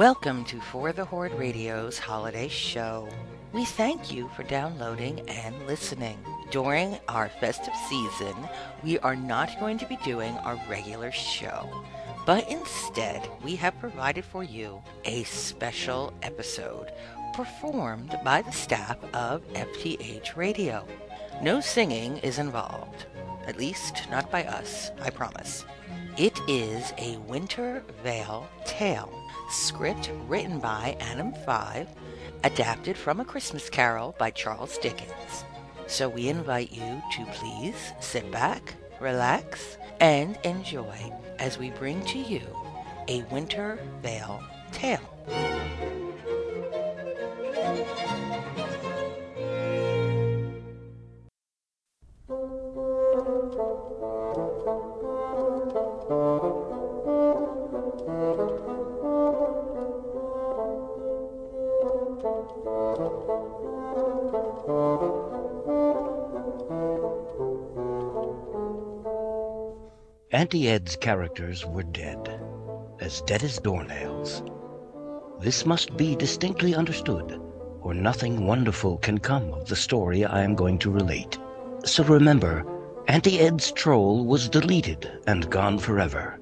Welcome to For the Horde Radio's holiday show. We thank you for downloading and listening. During our festive season, we are not going to be doing our regular show, but instead we have provided for you a special episode performed by the staff of FTH Radio. No singing is involved, at least not by us, I promise. It is a Winter Veil tale script written by Adam Five, adapted from A Christmas Carol by Charles Dickens. So we invite you to please sit back, relax, and enjoy as we bring to you a Winter Veil tale. Auntie Ed's characters were dead, as dead as doornails. This must be distinctly understood, or nothing wonderful can come of the story I am going to relate. So remember, Auntie Ed's troll was deleted and gone forever.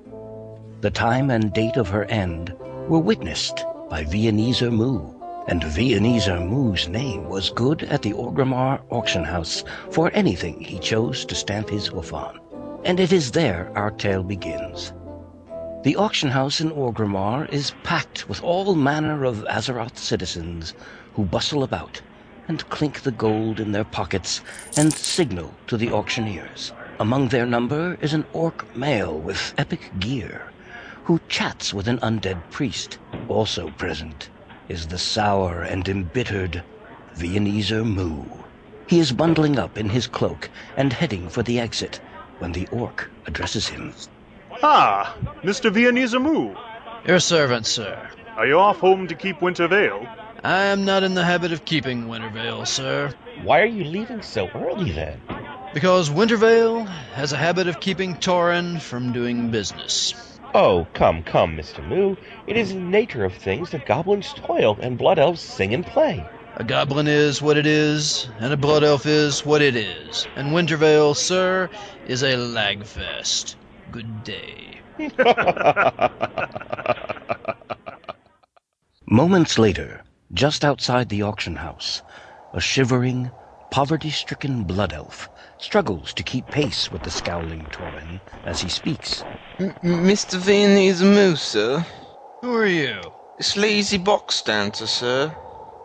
The time and date of her end were witnessed by Viennese Moo, and Viennese Moo's name was good at the Orgrimmar auction house for anything he chose to stamp his hoof on. And it is there our tale begins. The auction house in Orgrimmar is packed with all manner of Azeroth citizens who bustle about and clink the gold in their pockets and signal to the auctioneers. Among their number is an orc male with epic gear who chats with an undead priest. Also present is the sour and embittered Viennese Moo. He is bundling up in his cloak and heading for the exit when the orc addresses him. Ah, Mr. Viennese Moo. Your servant, sir. Are you off home to keep Winter Veil? I am not in the habit of keeping Winter Veil, sir. Why are you leaving so early then? Because Winter Veil has a habit of keeping Tauren from doing business. Oh, come, come, Mr. Moo. It is the nature of things that goblins toil and blood elves sing and play. A goblin is what it is, and a blood elf is what it is. And Winter Veil, sir, is a lagfest. Good day. Moments later, just outside the auction house, a shivering, poverty-stricken blood elf struggles to keep pace with the scowling Tauren as he speaks. M- Mr. Viennese Moo, sir. Who are you? Sleazy box dancer, sir.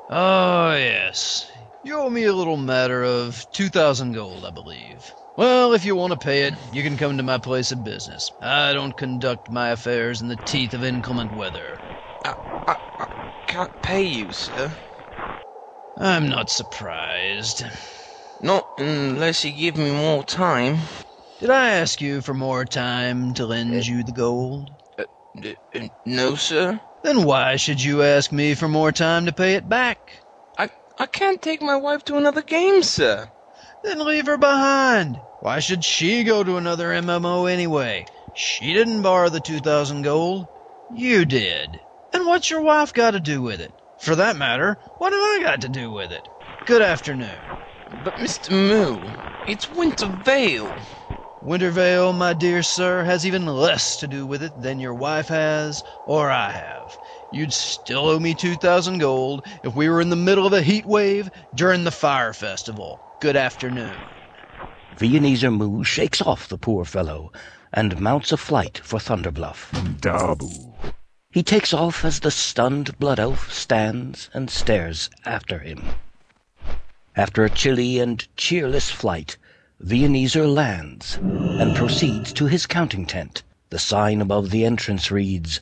Oh, yes. You owe me a little matter of 2,000 gold, I believe. Well, if you want to pay it, you can come to my place of business. I don't conduct my affairs in the teeth of inclement weather. I, I, I can't pay you, sir. I'm not surprised. Not unless you give me more time. Did I ask you for more time to lend you the gold? Uh, uh, no, sir. Then why should you ask me for more time to pay it back? I, I can't take my wife to another game, sir. Then leave her behind. Why should she go to another MMO anyway? She didn't borrow the 2,000 gold. You did. And what's your wife got to do with it? For that matter, what have I got to do with it? Good afternoon. But, Mr. Moo, it's Winter Veil. Winter Veil, my dear sir, has even less to do with it than your wife has or I have. You'd still owe me 2,000 gold if we were in the middle of a heat wave during the fire festival. Good afternoon. Viennese Moo shakes off the poor fellow and mounts a flight for Thunder Bluff. Dabu. He takes off as the stunned blood elf stands and stares after him. After a chilly and cheerless flight, Viennese lands and proceeds to his counting tent. The sign above the entrance reads,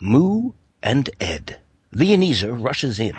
Moo and Ed. Viennese rushes in,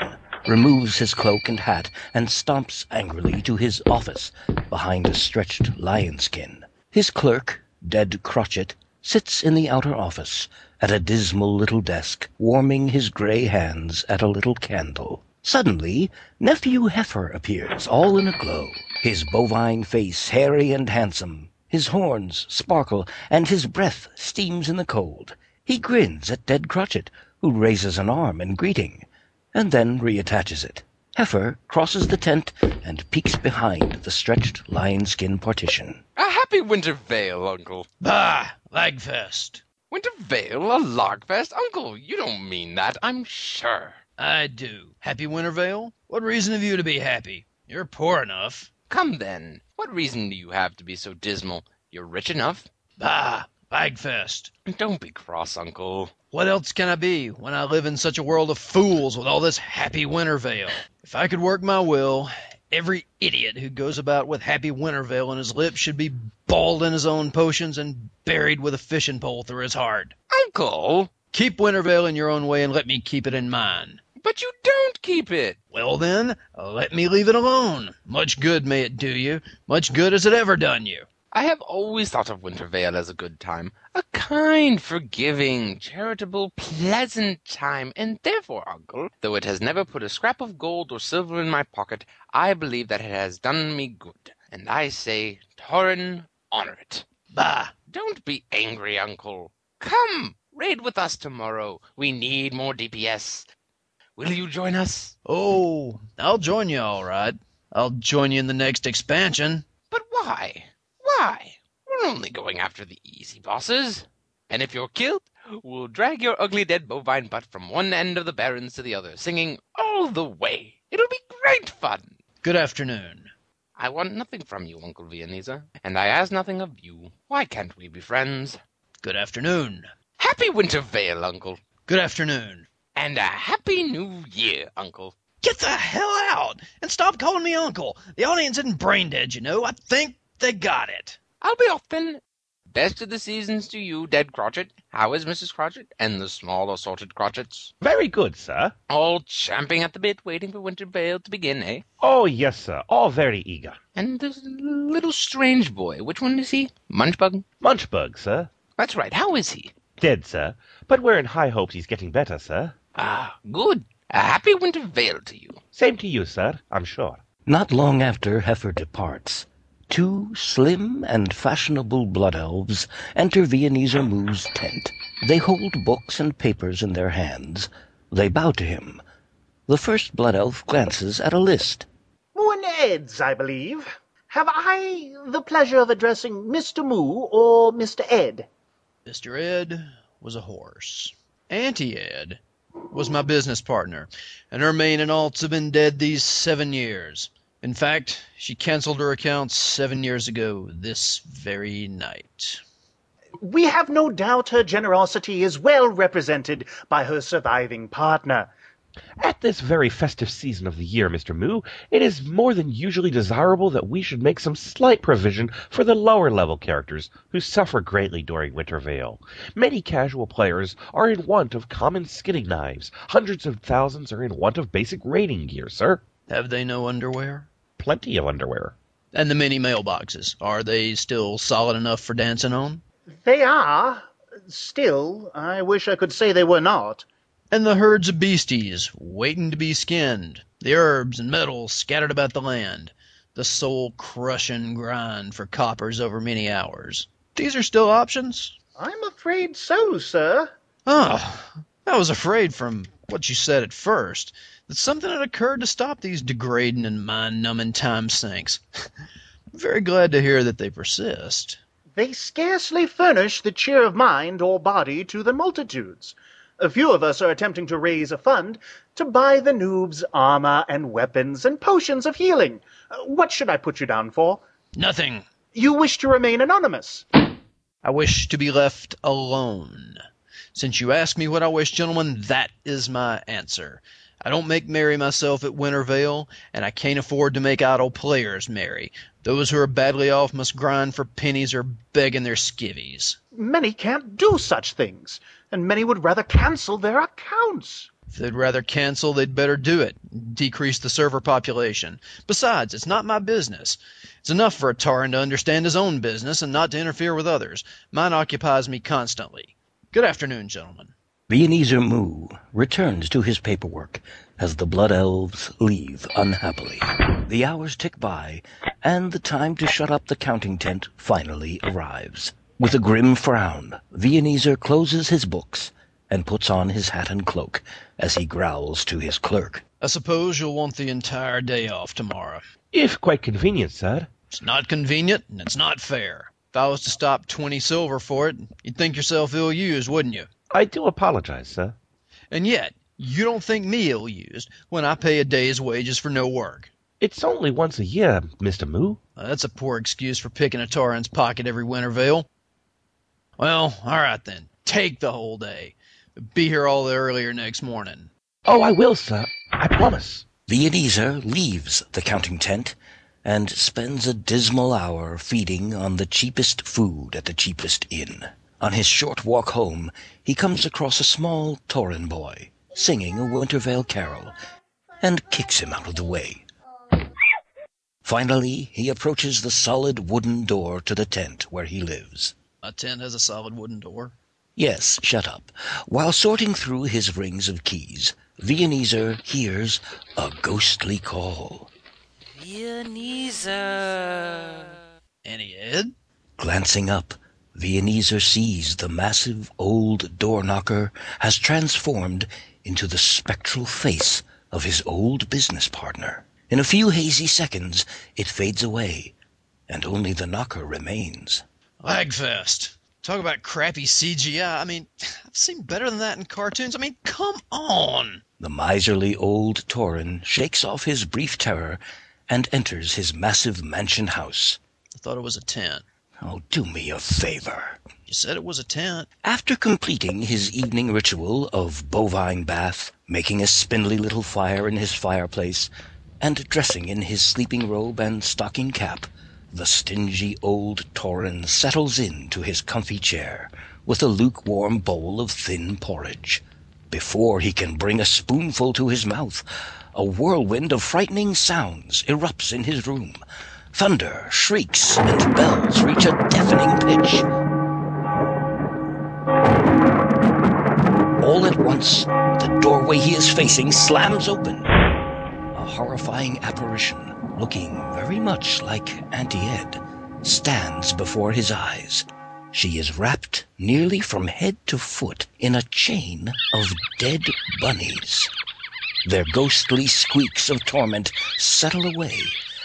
removes his cloak and hat, and stomps angrily to his office behind a stretched lion skin. His clerk, Dead Crotchet, sits in the outer office at a dismal little desk, warming his grey hands at a little candle. Suddenly, Nephew Heifer appears, all in a glow, his bovine face hairy and handsome. His horns sparkle, and his breath steams in the cold. He grins at Dead Crotchet, who raises an arm in greeting, and then reattaches it. Heifer crosses the tent and peeks behind the stretched lion-skin partition. A happy winter veil, Uncle. Bah! Lagfest. Winter veil? A logfest? Uncle, you don't mean that, I'm sure. I do. Happy winter Wintervale? What reason have you to be happy? You're poor enough. Come then, what reason do you have to be so dismal? You're rich enough. Bah! Lagfest. Don't be cross, Uncle. What else can I be when I live in such a world of fools with all this happy Winter Veil? If I could work my will, every idiot who goes about with happy Winter Veil in his lips should be bald in his own potions and buried with a fishing pole through his heart. Uncle! Keep Winter Veil in your own way and let me keep it in mine. But you don't keep it. Well then, let me leave it alone. Much good may it do you, much good has it ever done you. I have always thought of Winter Veil as a good time, a kind, forgiving, charitable, pleasant time, and therefore, uncle, though it has never put a scrap of gold or silver in my pocket, I believe that it has done me good, and I say, Torrin, honor it. Bah! Don't be angry, uncle. Come, raid with us tomorrow. We need more DPS. Will you join us? Oh, I'll join you all right. I'll join you in the next expansion. But why? Why? We're only going after the easy bosses. And if you're killed, we'll drag your ugly dead bovine butt from one end of the barrens to the other, singing all the way. It'll be great fun. Good afternoon. I want nothing from you, Uncle Viennese, and I ask nothing of you. Why can't we be friends? Good afternoon. Happy Winter Veil, Uncle. Good afternoon. And a happy new year, Uncle. Get the hell out and stop calling me uncle. The audience isn't brain dead, you know. I think they got it. I'll be off then. Best of the seasons to you, dead Crotchet. How is Mrs. Crotchet and the small assorted Crotchets? Very good, sir. All champing at the bit, waiting for Winter Veil to begin, eh? Oh, yes, sir. All very eager. And this little strange boy, which one is he? Munchbug? Munchbug, sir. That's right. How is he? Dead, sir. But we're in high hopes he's getting better, sir. Ah, good. A happy Winter Veil to you. Same to you, sir, I'm sure. Not long after Heifer departs, two slim and fashionable blood elves enter Viennese Moo's tent. They hold books and papers in their hands. They bow to him. The first blood elf glances at a list. Moo and Ed's, I believe. Have I the pleasure of addressing Mr. Moo or Mr. Ed? Mr. Ed was a horse. Auntie Ed was my business partner, and her mane and alts have been dead these seven years. In fact, she canceled her accounts seven years ago this very night. We have no doubt her generosity is well represented by her surviving partner. At this very festive season of the year, Mr. Moo, it is more than usually desirable that we should make some slight provision for the lower level characters who suffer greatly during Winter Veil. Many casual players are in want of common skinning knives. Hundreds of thousands are in want of basic raiding gear, sir. Have they no underwear? Plenty of underwear. And the mini mailboxes, are they still solid enough for dancing on? They are. Still, I wish I could say they were not. And the herds of beasties waiting to be skinned, the herbs and metals scattered about the land, the soul crushing grind for coppers over many hours. These are still options? I'm afraid so, sir. Oh, I was afraid from what you said at first that something had occurred to stop these degrading and mind numbing time sinks. I'm very glad to hear that they persist. They scarcely furnish the cheer of mind or body to the multitudes. A few of us are attempting to raise a fund to buy the noobs armor and weapons and potions of healing. Uh, What should I put you down for? Nothing. You wish to remain anonymous. I wish to be left alone. Since you ask me what I wish, gentlemen, that is my answer. I don't make merry myself at Winter Veil, and I can't afford to make idle players merry. Those who are badly off must grind for pennies or beg in their skivvies. Many can't do such things, and many would rather cancel their accounts. If they'd rather cancel, they'd better do it. Decrease the server population. Besides, it's not my business. It's enough for a Tauren to understand his own business and not to interfere with others. Mine occupies me constantly. Good afternoon, gentlemen. Ebenezer Moo returns to his paperwork as the Blood Elves leave unhappily. The hours tick by, and the time to shut up the counting tent finally arrives. With a grim frown, Ebenezer closes his books and puts on his hat and cloak as he growls to his clerk. I suppose you'll want the entire day off tomorrow. If quite convenient, sir. It's not convenient and it's not fair. If I was to stop 20 silver for it, you'd think yourself ill used, wouldn't you? I do apologize, sir. And yet, you don't think me ill used when I pay a day's wages for no work. It's only once a year, Mr. Moo. That's a poor excuse for picking a Tauren's pocket every winter, Wintervale. Well, all right then. Take the whole day. Be here all the earlier next morning. Oh, I will, sir. I promise. The leaves the counting tent and spends a dismal hour feeding on the cheapest food at the cheapest inn. On his short walk home, he comes across a small Tauren boy singing a Winter Veil carol and kicks him out of the way. Finally, he approaches the solid wooden door to the tent where he lives. A tent has a solid wooden door. Yes, shut up. While sorting through his rings of keys, Viennese hears a ghostly call. Viennese. Any Ed? Glancing up, Viennese sees the massive old door knocker has transformed into the spectral face of his old business partner. In a few hazy seconds, it fades away, and only the knocker remains. Lagfest. Talk about crappy CGI. I mean, I've seen better than that in cartoons. I mean, come on. The miserly old Tauren shakes off his brief terror and enters his massive mansion house. I thought it was a tent. Oh, do me a favor. You said it was a tent. After completing his evening ritual of bovine bath, making a spindly little fire in his fireplace, and dressing in his sleeping robe and stocking cap, the stingy old Tauren settles in to his comfy chair with a lukewarm bowl of thin porridge. Before he can bring a spoonful to his mouth, a whirlwind of frightening sounds erupts in his room. Thunder, shrieks, and bells reach a deafening pitch. All at once, the doorway he is facing slams open. A horrifying apparition, looking very much like Auntie Ed, stands before his eyes. She is wrapped nearly from head to foot in a chain of dead bunnies. Their ghostly squeaks of torment settle away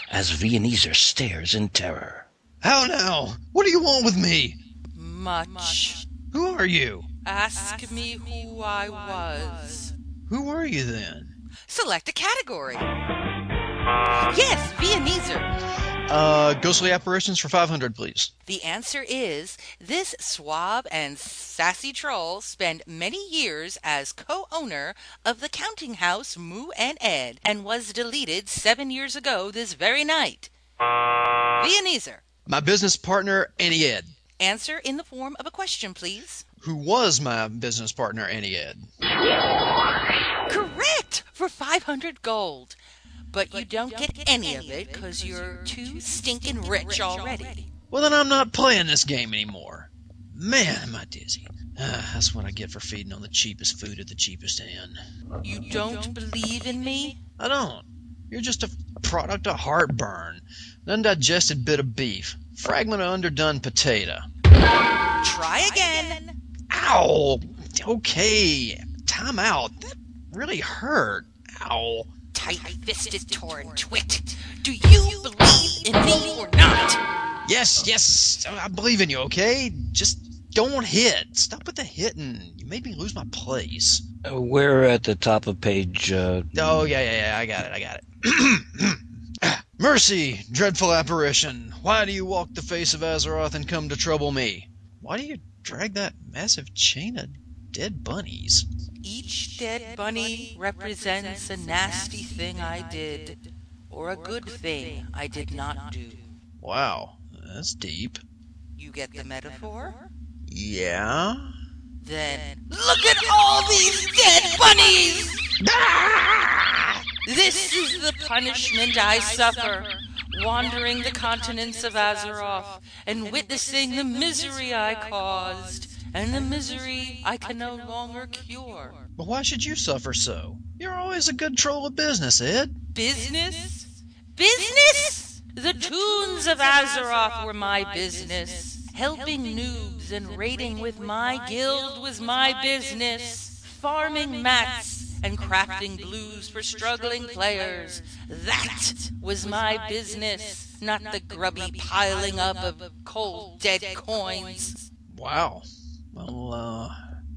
as Viennese stares in terror. How now? What do you want with me? Much. Who are you? Ask me who I was. Who are you then? Select a category. Yes, Viennese. Uh, ghostly apparitions for 500, please. The answer is this suave and sassy troll spent many years as co-owner of the counting house Moo and Ed and was deleted seven years ago this very night. Viennese. My business partner, Annie Ed. Answer in the form of a question, please. Who was my business partner, Annie Ed? Correct for 500 gold. But you don't get any of it because you're too stinking rich already. Well, then I'm not playing this game anymore. Man, am I dizzy. Ah, that's what I get for feeding on the cheapest food at the cheapest inn. You don't believe in me? I don't. You're just a product of heartburn, an undigested bit of beef, fragment of underdone potato. Try again. Ow! Okay, time out. That really hurt. Ow. Tight-fisted Tauren twit. Do you believe in me or not? Yes, yes, I believe in you, okay? Just don't hit. Stop with the hitting. You made me lose my place. Uh, we're at the top of page. Uh, Oh, yeah, yeah, yeah, I got it, I got it. Mercy, dreadful apparition, why do you walk the face of Azeroth and come to trouble me? Why do you drag that massive chain of dead bunnies? Each dead bunny represents a nasty thing I did, or a good thing I did not do. Wow, that's deep. You get the metaphor? Yeah? Then look at all these dead bunnies! Ah! This is the punishment I suffer, wandering the continents of Azeroth and witnessing the misery I caused, and the misery I can no longer cure. But why should you suffer so? You're always a good troll of business, Ed. Business? Business? The tunes of Azeroth were my business, helping noobs noobs, and raiding with my guild was my business. Farming mats and crafting blues for struggling players. That was my business, not the grubby piling up of cold dead coins. Wow. Well, uh,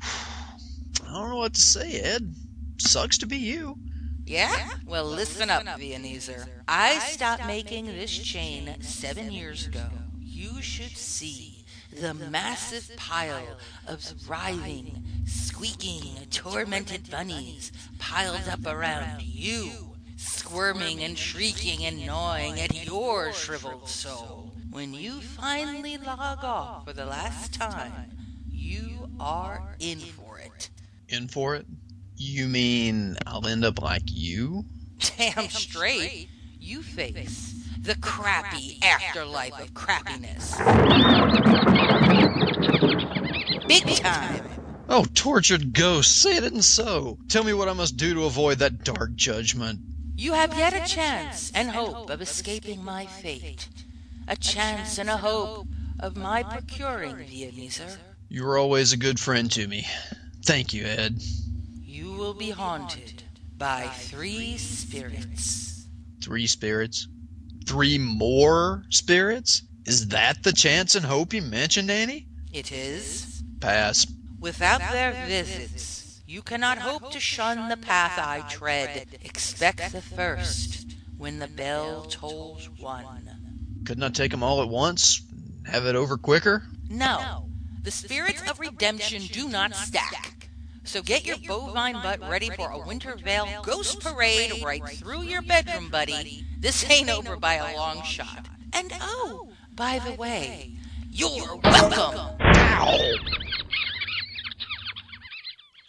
I don't know what to say, Ed. Sucks to be you. Yeah? Well, listen up, Viennese. I stopped making this chain seven years ago. You should see the massive pile of writhing, squeaking, tormented bunnies piled up around you, squirming and shrieking and gnawing at your shriveled soul. When you finally log off for the last time, you are in for it. In for it? You mean I'll end up like you? Damn straight. You face the crappy afterlife of crappiness. Big time. Oh, tortured ghost, say it isn't so. Tell me what I must do to avoid that dark judgment. You have yet a chance and hope of escaping my fate. A chance and a hope of my procuring Viennese. You were always a good friend to me. Thank you, Ed. You will be haunted by three spirits. Three spirits? Three more spirits? Is that the chance and hope you mentioned, Annie? It is. Pass. Without their visits, you cannot hope to shun the path I tread. Expect the first when the bell tolls one. Couldn't I take them all at once? Have it over quicker? No, the spirits of redemption do not stack. So get your bovine butt ready for a Winter Veil ghost parade right through your bedroom, buddy. This ain't over by a long shot. And oh, oh by the way, you're welcome.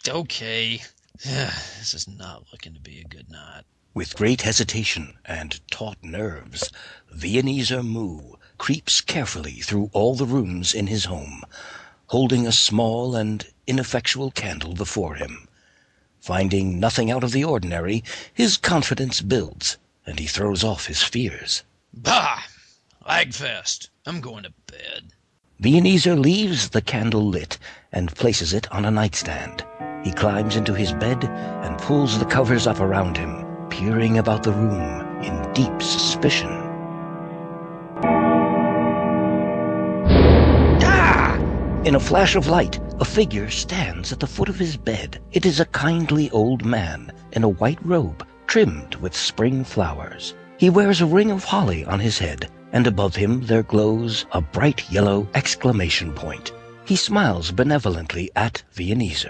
Okay. this is not looking to be a good night. With great hesitation and taut nerves, Viennese Moo creeps carefully through all the rooms in his home, holding a small and ineffectual candle before him. Finding nothing out of the ordinary, his confidence builds, and he throws off his fears. Bah! Lagfest. I'm going to bed. Viennese leaves the candle lit and places it on a nightstand. He climbs into his bed and pulls the covers up around him, peering about the room in deep suspicion. In a flash of light, a figure stands at the foot of his bed. It is a kindly old man in a white robe trimmed with spring flowers. He wears a ring of holly on his head, and above him there glows a bright yellow exclamation point. He smiles benevolently at Viennese.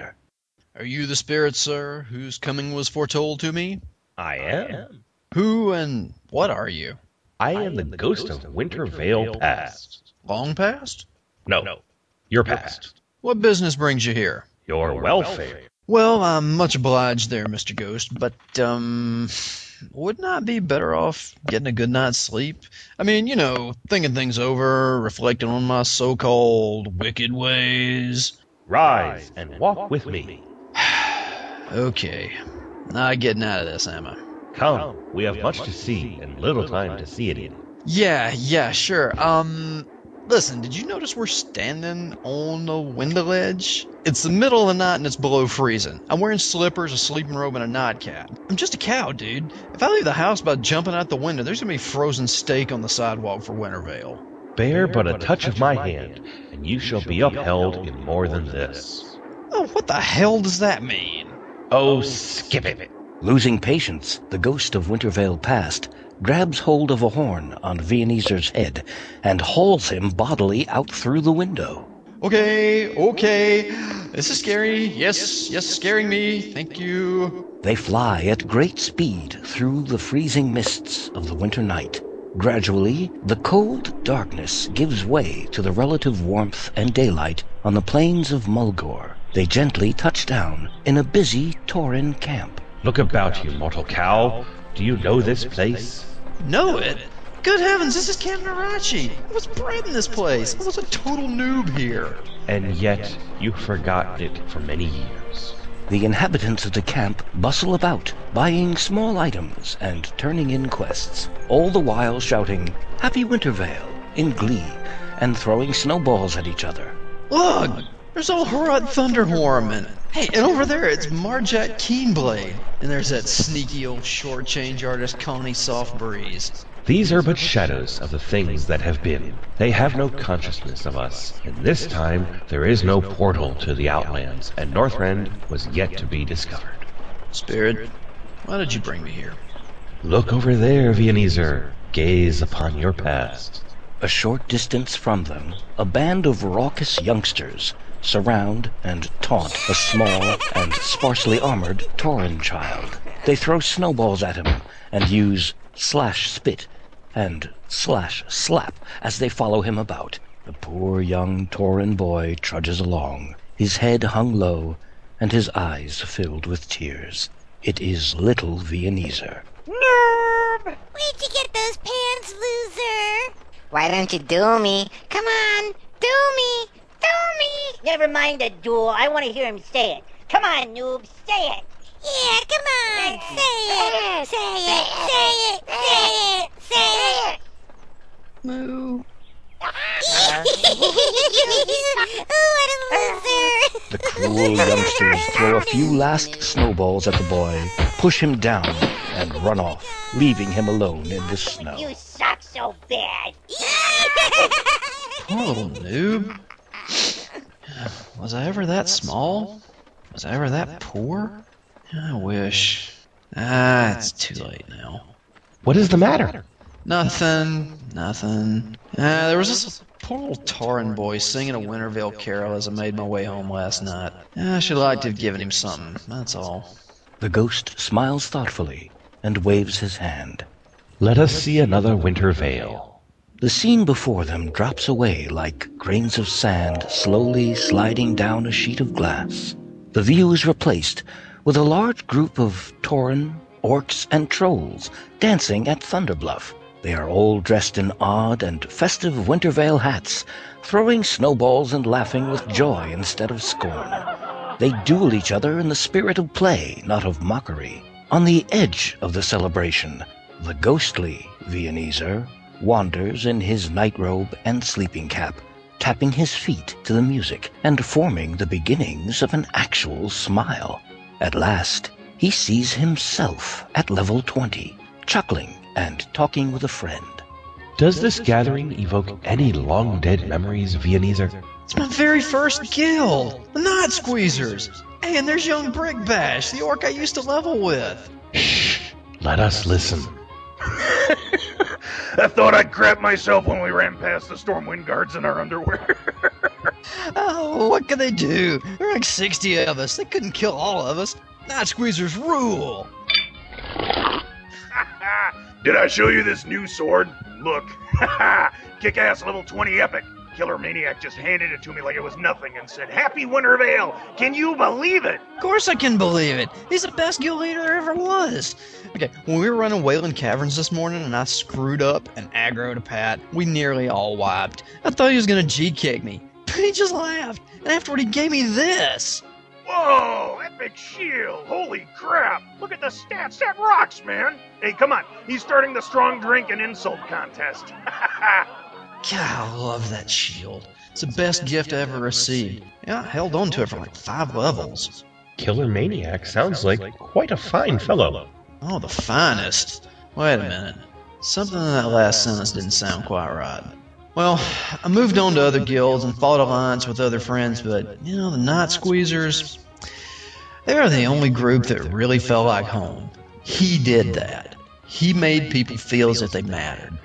Are you the spirit, sir, whose coming was foretold to me? I am. Who and what are you? I am the ghost of Winter Veil Past. Long past? No, your past. What business brings you here? Your welfare. Well, I'm much obliged there, Mr. Ghost, but, um, wouldn't I be better off getting a good night's sleep? I mean, you know, thinking things over, reflecting on my so-called wicked ways. Rise and walk with me. Okay, not getting out of this, am I? Come, we have much to see and little time to see it in. Yeah, yeah, sure. Um, listen, did you notice we're standing on the window ledge? It's the middle of the night and it's below freezing. I'm wearing slippers, a sleeping robe, and a nightcap. I'm just a cow, dude. If I leave the house by jumping out the window, there's gonna be frozen steak on the sidewalk for Winter Veil. Bear but a touch of my hand, and you shall be upheld in more than this. Oh, what the hell does that mean? Oh, oh, skip it. Losing patience, the ghost of Winter Veil Past grabs hold of a horn on Viennese's head and hauls him bodily out through the window. Okay, okay. This is scary. Yes, yes, scaring me. Thank you. They fly at great speed through the freezing mists of the winter night. Gradually, the cold darkness gives way to the relative warmth and daylight on the plains of Mulgore. They gently touch down in a busy Tauren camp. Look about you, mortal cow. Do you know this place? Know it? Good heavens, this is Kanarachi. I was bred in this place. I was a total noob here. And yet you've forgotten it for many years. The inhabitants of the camp bustle about, buying small items and turning in quests, all the while shouting, Happy Winter Veil, in glee, and throwing snowballs at each other. Look! There's old Harutt Thunderhorn and hey, and over there it's Marjak Keenblade. And there's that sneaky old short change artist Kawnie Softbreeze. These are but shadows of the things that have been. They have no consciousness of us. And this time, there is no portal to the Outlands, and Northrend was yet to be discovered. Spirit, why did you bring me here? Look over there, Viennese. Gaze upon your past. A short distance from them, a band of raucous youngsters surround and taunt a small and sparsely armored Tauren child. They throw snowballs at him and use slash spit and slash slap as they follow him about. The poor young Tauren boy trudges along, his head hung low and his eyes filled with tears. It is little Viennese. Noob! Where'd you get those pants, loser? Why don't you do me? Come on, do me, do me. Never mind the duel. I want to hear him say it. Come on, noob, say it. Yeah, come on. Say it. Say it. Say it. Say it. Say it. Moo. what a loser. The cruel youngsters throw a few last snowballs at the boy, push him down, and run off, leaving him alone in the snow. You suck so bad. Poor little noob. Was I ever that small? Was I ever that poor? I wish. Ah, it's too late now. What is the matter? Nothing, nothing. Uh, there was this poor little Tauren boy singing a Winter Veil carol as I made my way home last night. I should like to have given him something, that's all. The ghost smiles thoughtfully and waves his hand. Let us see another winter veil. The scene before them drops away like grains of sand slowly sliding down a sheet of glass. The view is replaced with a large group of Tauren, orcs, and trolls dancing at Thunder Bluff. They are all dressed in odd and festive Winter Veil hats, throwing snowballs and laughing with joy instead of scorn. They duel each other in the spirit of play, not of mockery. On the edge of the celebration, the ghostly Viennese wanders in his nightrobe and sleeping cap, tapping his feet to the music and forming the beginnings of an actual smile. At last, he sees himself at level 20, chuckling and talking with a friend. Does this gathering evoke any long dead memories, Viennese? It's my very first guild, the Knot Squeezers. Hey, and there's young Brick Bash, the orc I used to level with. Shh! Let us listen. I thought I'd crap myself when we ran past the Stormwind guards in our underwear. Oh, what could they do? There are like 60 of us. They couldn't kill all of us. Knot Squeezers rule. Did I show you this new sword? Look. Kick ass level 20 epic. Killer Maniac just handed it to me like it was nothing and said, Happy Winter Veil! Can you believe it? Of course I can believe it. He's the best guild leader there ever was. Okay, when we were running Wailing Caverns this morning and I screwed up and aggroed a Pat, we nearly all wiped. I thought he was gonna G kick me, but he just laughed. And afterward, he gave me this. Whoa, epic shield! Holy crap! Look at the stats, that rocks, man! Hey, come on, he's starting the strong drink and insult contest. God, I love that shield. It's the best gift I ever received. Yeah, I held on to it for like five levels. Killer Maniac sounds like quite a fine fellow. Oh, the finest. Wait a minute. Something in that last sentence didn't sound quite right. Well, I moved on to other guilds and fought alliance with other friends, but, you know, the Night Squeezers, they were the only group that really felt like home. He did that. He made people feel as if they mattered.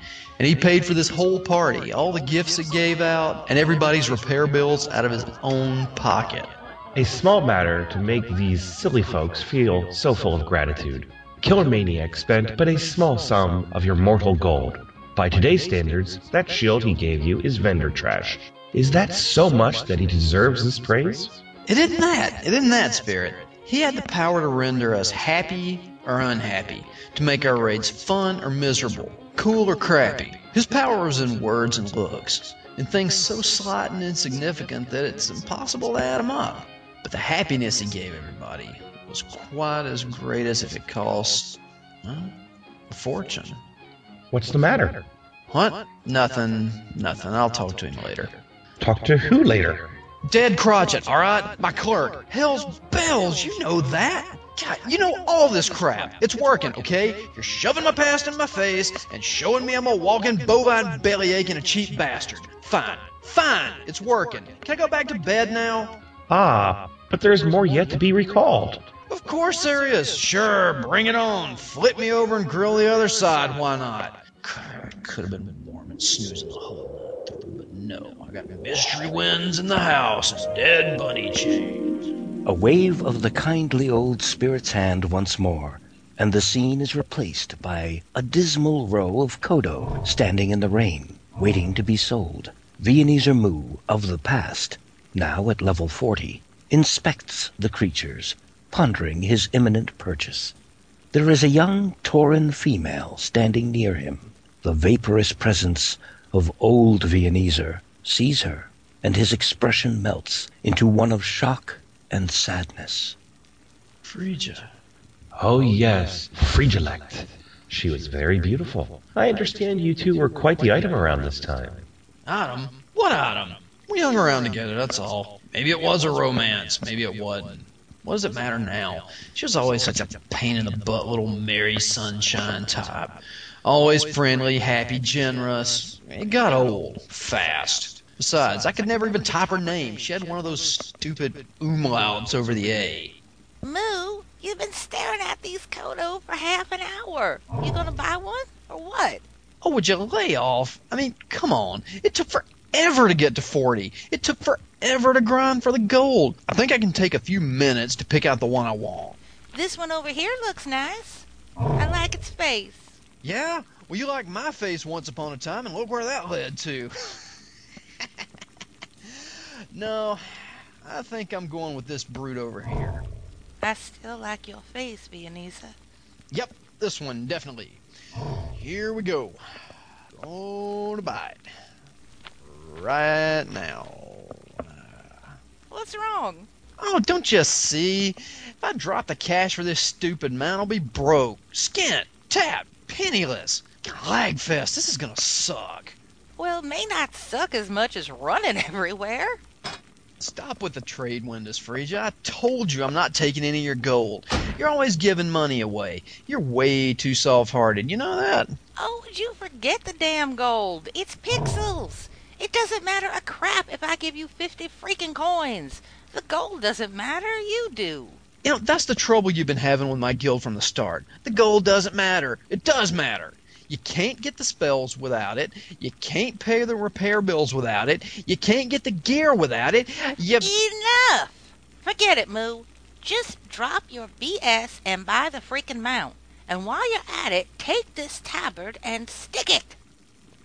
And he paid for this whole party, all the gifts it gave out, and everybody's repair bills out of his own pocket. A small matter to make these silly folks feel so full of gratitude. Killer Maniac spent but a small sum of your mortal gold. By today's standards, that shield he gave you is vendor trash. Is that so much that he deserves this praise? It isn't that. It isn't that, Spirit. He had the power to render us happy or unhappy, to make our raids fun or miserable, cool or crappy. His power was in words and looks, in things so slight and insignificant that it's impossible to add them up. But the happiness he gave everybody was quite as great as if it cost, well, a fortune. What's the matter? What? Nothing, nothing. I'll talk to him later. Talk to who later? Dead Crotchet, alright? My clerk. Hell's bells, you know that. God, you know all this crap. It's working, okay? You're shoving my past in my face and showing me I'm a walking bovine bellyache and a cheap bastard. Fine, fine, it's working. Can I go back to bed now? Ah, but there's more yet to be recalled. Of course there is. Sure, bring it on. Flip me over and grill the other side. Why not? Could have been warm and snoozing the whole night through, but no. I got mystery winds in the house and dead bunny chains. A wave of the kindly old spirit's hand once more, and the scene is replaced by a dismal row of Kodo standing in the rain, waiting to be sold. Viennese Moo of the past, now at level 40, inspects the creatures, pondering his imminent purchase. There is a young Tauren female standing near him. The vaporous presence of old Vienneser sees her, and his expression melts into one of shock and sadness. Frigga. Oh, yes, Frigilect. She was very beautiful. I understand you two were quite the item around this time. Item? What item? We hung around together, that's all. Maybe it was a romance, maybe it wasn't. What does it matter now? She was always such a pain in the butt little Mary Sunshine type. Always friendly, happy, generous. It got old, fast. Besides, I could never even type her name. She had one of those stupid umlauts over the A. Moo, you've been staring at these Kodo for half an hour. You gonna buy one or what? Oh, would you lay off? I mean, come on. It took forever to get to 40. It took forever to grind for the gold. I think I can take a few minutes to pick out the one I want. This one over here looks nice. I like its face. Yeah? Well, you liked my face once upon a time, and look where that led to. no, I think I'm going with this brute over here. I still like your face, Viennese. Yep, this one, definitely. Here we go. To bite. Right now. What's wrong? Oh, don't you see? If I drop the cash for this stupid mount, I'll be broke, skint, tapped, penniless. Lagfest, this is gonna suck. Well, it may not suck as much as running everywhere. Stop with the trade windows, Frigga. I told you I'm not taking any of your gold. You're always giving money away. You're way too soft-hearted. You know that? Oh, you forget the damn gold? It's pixels. It doesn't matter a crap if I give you 50 freaking coins. The gold doesn't matter. You do. You know, that's the trouble you've been having with my guild from the start. The gold doesn't matter. It does matter. You can't get the spells without it. You can't pay the repair bills without it. You can't get the gear without it. You. Enough! Forget it, Moo. Just drop your BS and buy the freaking mount. And while you're at it, take this tabard and stick it.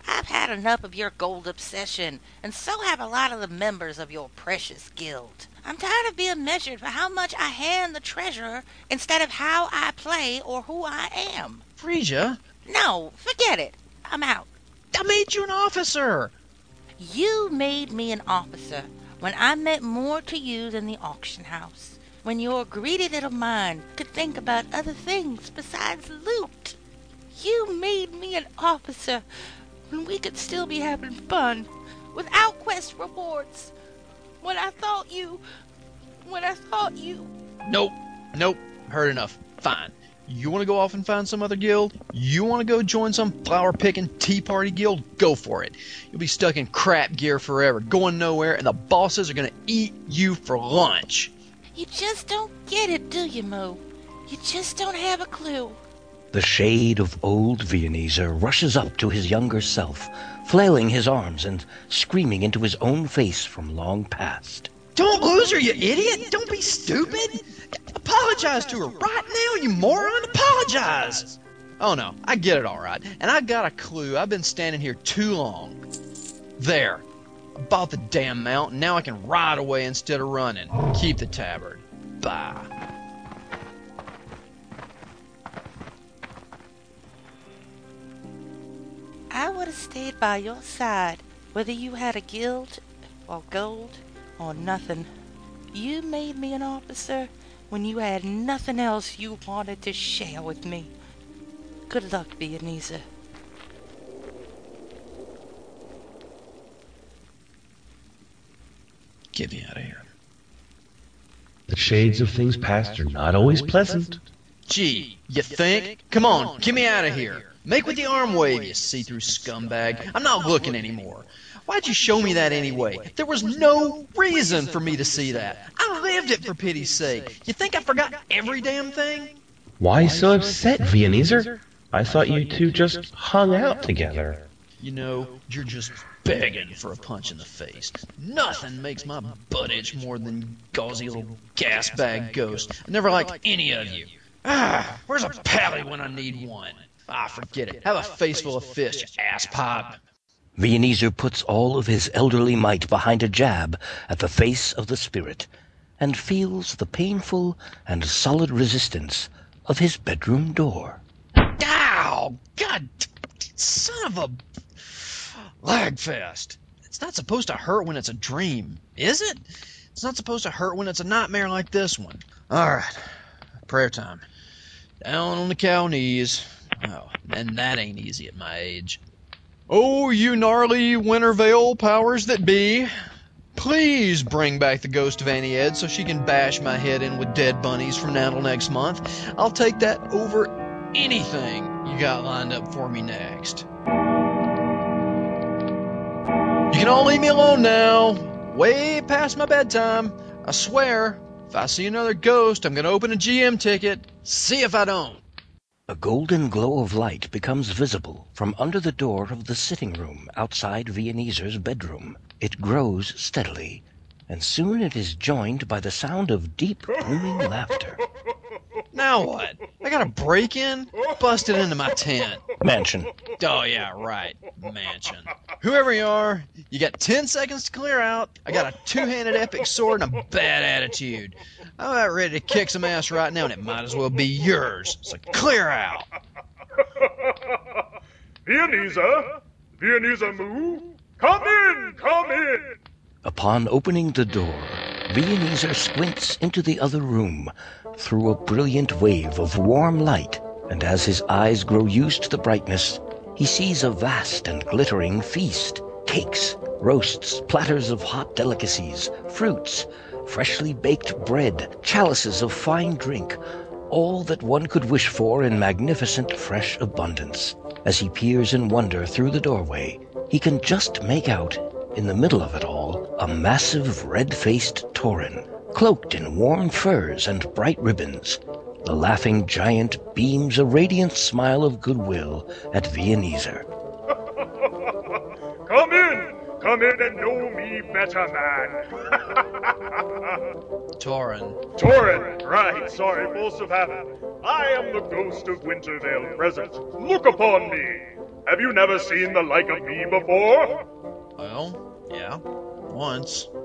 I've had enough of your gold obsession, and so have a lot of the members of your precious guild. I'm tired of being measured for how much I hand the treasurer instead of how I play or who I am. Frigga, No, forget it. I'm out. I made you an officer. You made me an officer when I meant more to you than the auction house. When your greedy little mind could think about other things besides loot. You made me an officer when we could still be having fun without quest rewards. When I thought you. When I thought you. Nope. Nope. Heard enough. Fine. You want to go off and find some other guild? You want to go join some flower picking tea party guild? Go for it. You'll be stuck in crap gear forever, going nowhere, and the bosses are going to eat you for lunch. You just don't get it, do you, Mo? You just don't have a clue. The shade of old Viennese rushes up to his younger self, flailing his arms and screaming into his own face from long past. Don't lose her, you idiot! Don't be stupid! Apologize to her right now, you moron! Apologize! Oh no, I get it alright. And I got a clue. I've been standing here too long. There. I bought the damn mount, and now I can ride away instead of running. Keep the tabard. Bye. I would have stayed by your side, whether you had a guild or gold or nothing. You made me an officer when you had nothing else you wanted to share with me. Good luck, Viennese. Get me out of here. The shades of things past are not always pleasant. Gee, you think? Come on, get me out of here. Make with the arm wave, you see-through scumbag. I'm not looking anymore. Why'd you show me that anyway? There was no reason for me to see that. I lived it for pity's sake. You think I forgot every damn thing? Why so upset, Viennese? I thought you two just hung out together. You know, you're just begging for a punch in the face. Nothing makes my butt itch more than gauzy little gas bag ghost. I never liked any of you. Ah, where's a pally when I need one? Ah, forget it. Have a face full of fish, you ass pop. Viennese puts all of his elderly might behind a jab at the face of the spirit, and feels the painful and solid resistance of his bedroom door. Ow! God, son of a lagfest. It's not supposed to hurt when it's a dream, is it? It's not supposed to hurt when it's a nightmare like this one. All right, prayer time. Down on the cow knees. Oh, and that ain't easy at my age. Oh, you gnarly Winter Veil powers that be. Please bring back the ghost of Annie Ed so she can bash my head in with dead bunnies from now till next month. I'll take that over anything you got lined up for me next. You can all leave me alone now. Way past my bedtime. I swear, if I see another ghost, I'm going to open a GM ticket. See if I don't. A golden glow of light becomes visible from under the door of the sitting room outside Viennese's bedroom. It grows steadily, and soon it is joined by the sound of deep, booming laughter. Now what? I got a break in? Busted into my tent. Mansion. Oh, yeah, right. Mansion. Whoever you are, you got 10 seconds to clear out. I got a two handed epic sword and a bad attitude. I'm about ready to kick some ass right now, and it might as well be yours. So clear out. Viennese, Viennese Moo, come in, come in. Upon opening the door, Viennese squints into the other room through a brilliant wave of warm light, and as his eyes grow used to the brightness, he sees a vast and glittering feast. Cakes, roasts, platters of hot delicacies, fruits, freshly baked bread, chalices of fine drink, all that one could wish for in magnificent fresh abundance. As he peers in wonder through the doorway, he can just make out, in the middle of it all, a massive red-faced Tauren, cloaked in warm furs and bright ribbons. The laughing giant beams a radiant smile of goodwill at Viennese. Come in, come in and know me better, man. Tauren. Tauren, right, sorry, force of habit. I am the ghost of Winter Veil present. Look upon me. Have you never seen the like of me before? Well, yeah, once.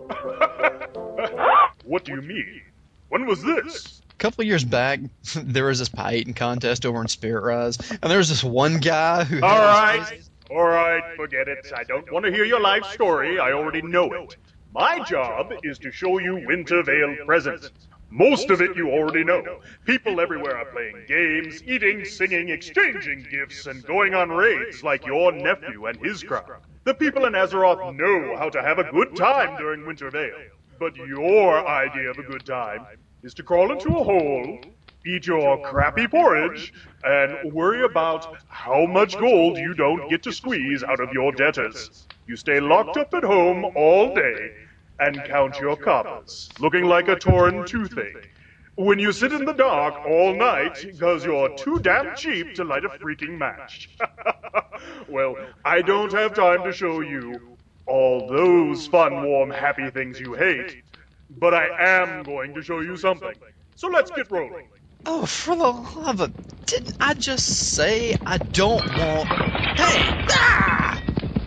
What do you mean? When was this? A couple of years back, there was this pie eating contest over in Spirit Rise, and there was this one guy who. had All his right, face- all right, forget it. I don't want to hear your life story. I already know it. My job is to show you Winter Veil present. Most of it you already know. People everywhere are playing games, eating, singing, exchanging gifts, and going on raids like your nephew and his crowd. The people in Azeroth know how to have a good time during Winter Wintervale. But your idea of a good time is to crawl into a hole, eat your crappy porridge, and worry about how much gold you don't get to squeeze out of your debtors. You stay locked up at home all day and count your coppers, looking like a torn toothache. When you sit in the dark all night because you're too damn cheap to light a freaking match. well, I don't have time to show you all those fun, warm, happy things you hate, but I am going to show you something. So let's get rolling. Oh, for the love of. Didn't I just say I don't want. Hey! Ah!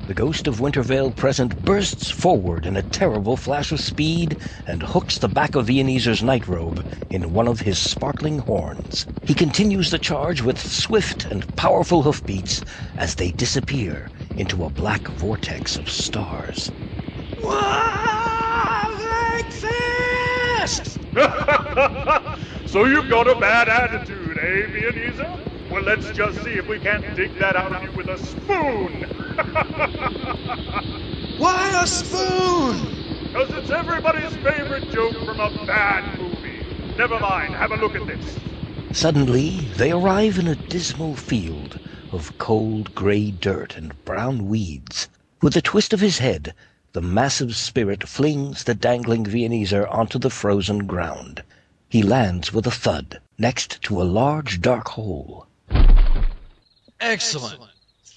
The ghost of Winter Veil present bursts forward in a terrible flash of speed and hooks the back of Viennese's nightrobe in one of his sparkling horns. He continues the charge with swift and powerful hoofbeats as they disappear into a black vortex of stars. So you've got a bad attitude, eh, Viennese? Well, let's just see if we can't dig that out of you with a spoon. Why a spoon? Because it's everybody's favorite joke from a bad movie. Never mind, have a look at this. Suddenly, they arrive in a dismal field of cold gray dirt and brown weeds. With a twist of his head, the massive spirit flings the dangling Viennese onto the frozen ground. He lands with a thud next to a large dark hole. Excellent.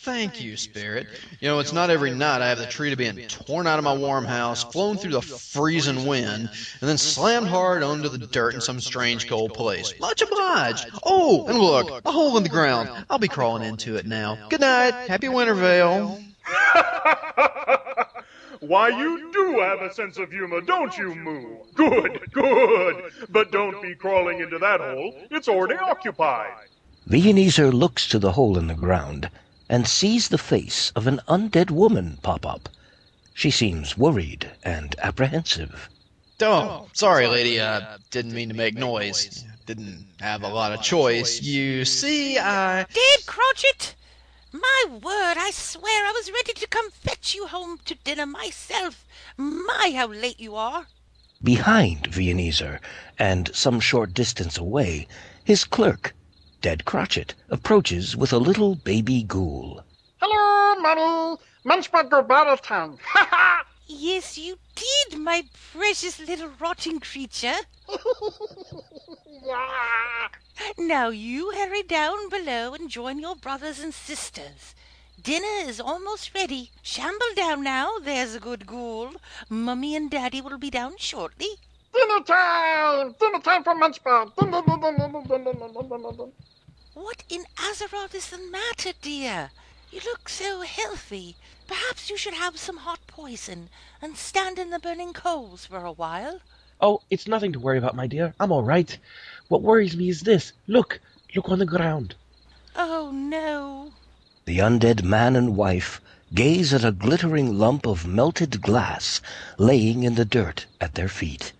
Thank you, Spirit. You know, it's not every night I have the treat of being torn out of my warm house, flown through the freezing wind, and then slammed hard onto the dirt in some strange cold place. Much obliged. Oh, and look, a hole in the ground. I'll be crawling into it now. Good night. Happy Winter Veil. Why, you do have a sense of humor, don't you, Moo? Good, good. But don't be crawling into that hole. It's already occupied. Viennese looks to the hole in the ground and sees the face of an undead woman pop up. She seems worried and apprehensive. Oh, sorry, lady. Uh, uh, I didn't mean to make noise. Didn't have a lot of choice. You see, I. Uh, Dead Cratchit? My word, I swear I was ready to come fetch you home to dinner myself. My, how late you are. Behind Viennese, and some short distance away, his clerk, Dead Cratchit, approaches with a little baby ghoul. Hello, Mummy. Munchbug go battle town. Ha ha! Yes, you did, my precious little rotting creature. Now you hurry down below and join your brothers and sisters. Dinner is almost ready. Shamble down now, there's a good ghoul. Mummy and Daddy will be down shortly. Dinner time! Dinner time for Munchbug. What in Azeroth is the matter, dear? You look so healthy. Perhaps you should have some hot poison and stand in the burning coals for a while. Oh, it's nothing to worry about, my dear. I'm all right. What worries me is this. Look, look on the ground. Oh, no. The undead man and wife gaze at a glittering lump of melted glass laying in the dirt at their feet.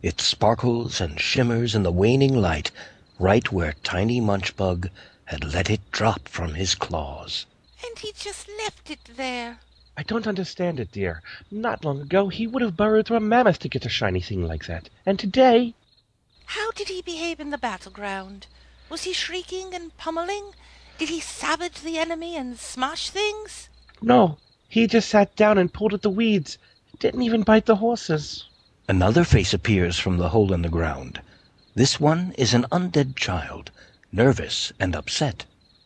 It sparkles and shimmers in the waning light right where Tiny Munchbug had let it drop from his claws. And he just left it there. I don't understand it, dear. Not long ago he would have burrowed through a mammoth to get a shiny thing like that. And today... How did he behave in the battleground? Was he shrieking and pummeling? Did he savage the enemy and smash things? No, he just sat down and pulled at the weeds. Didn't even bite the horses. Another face appears from the hole in the ground. This one is an undead child, nervous and upset.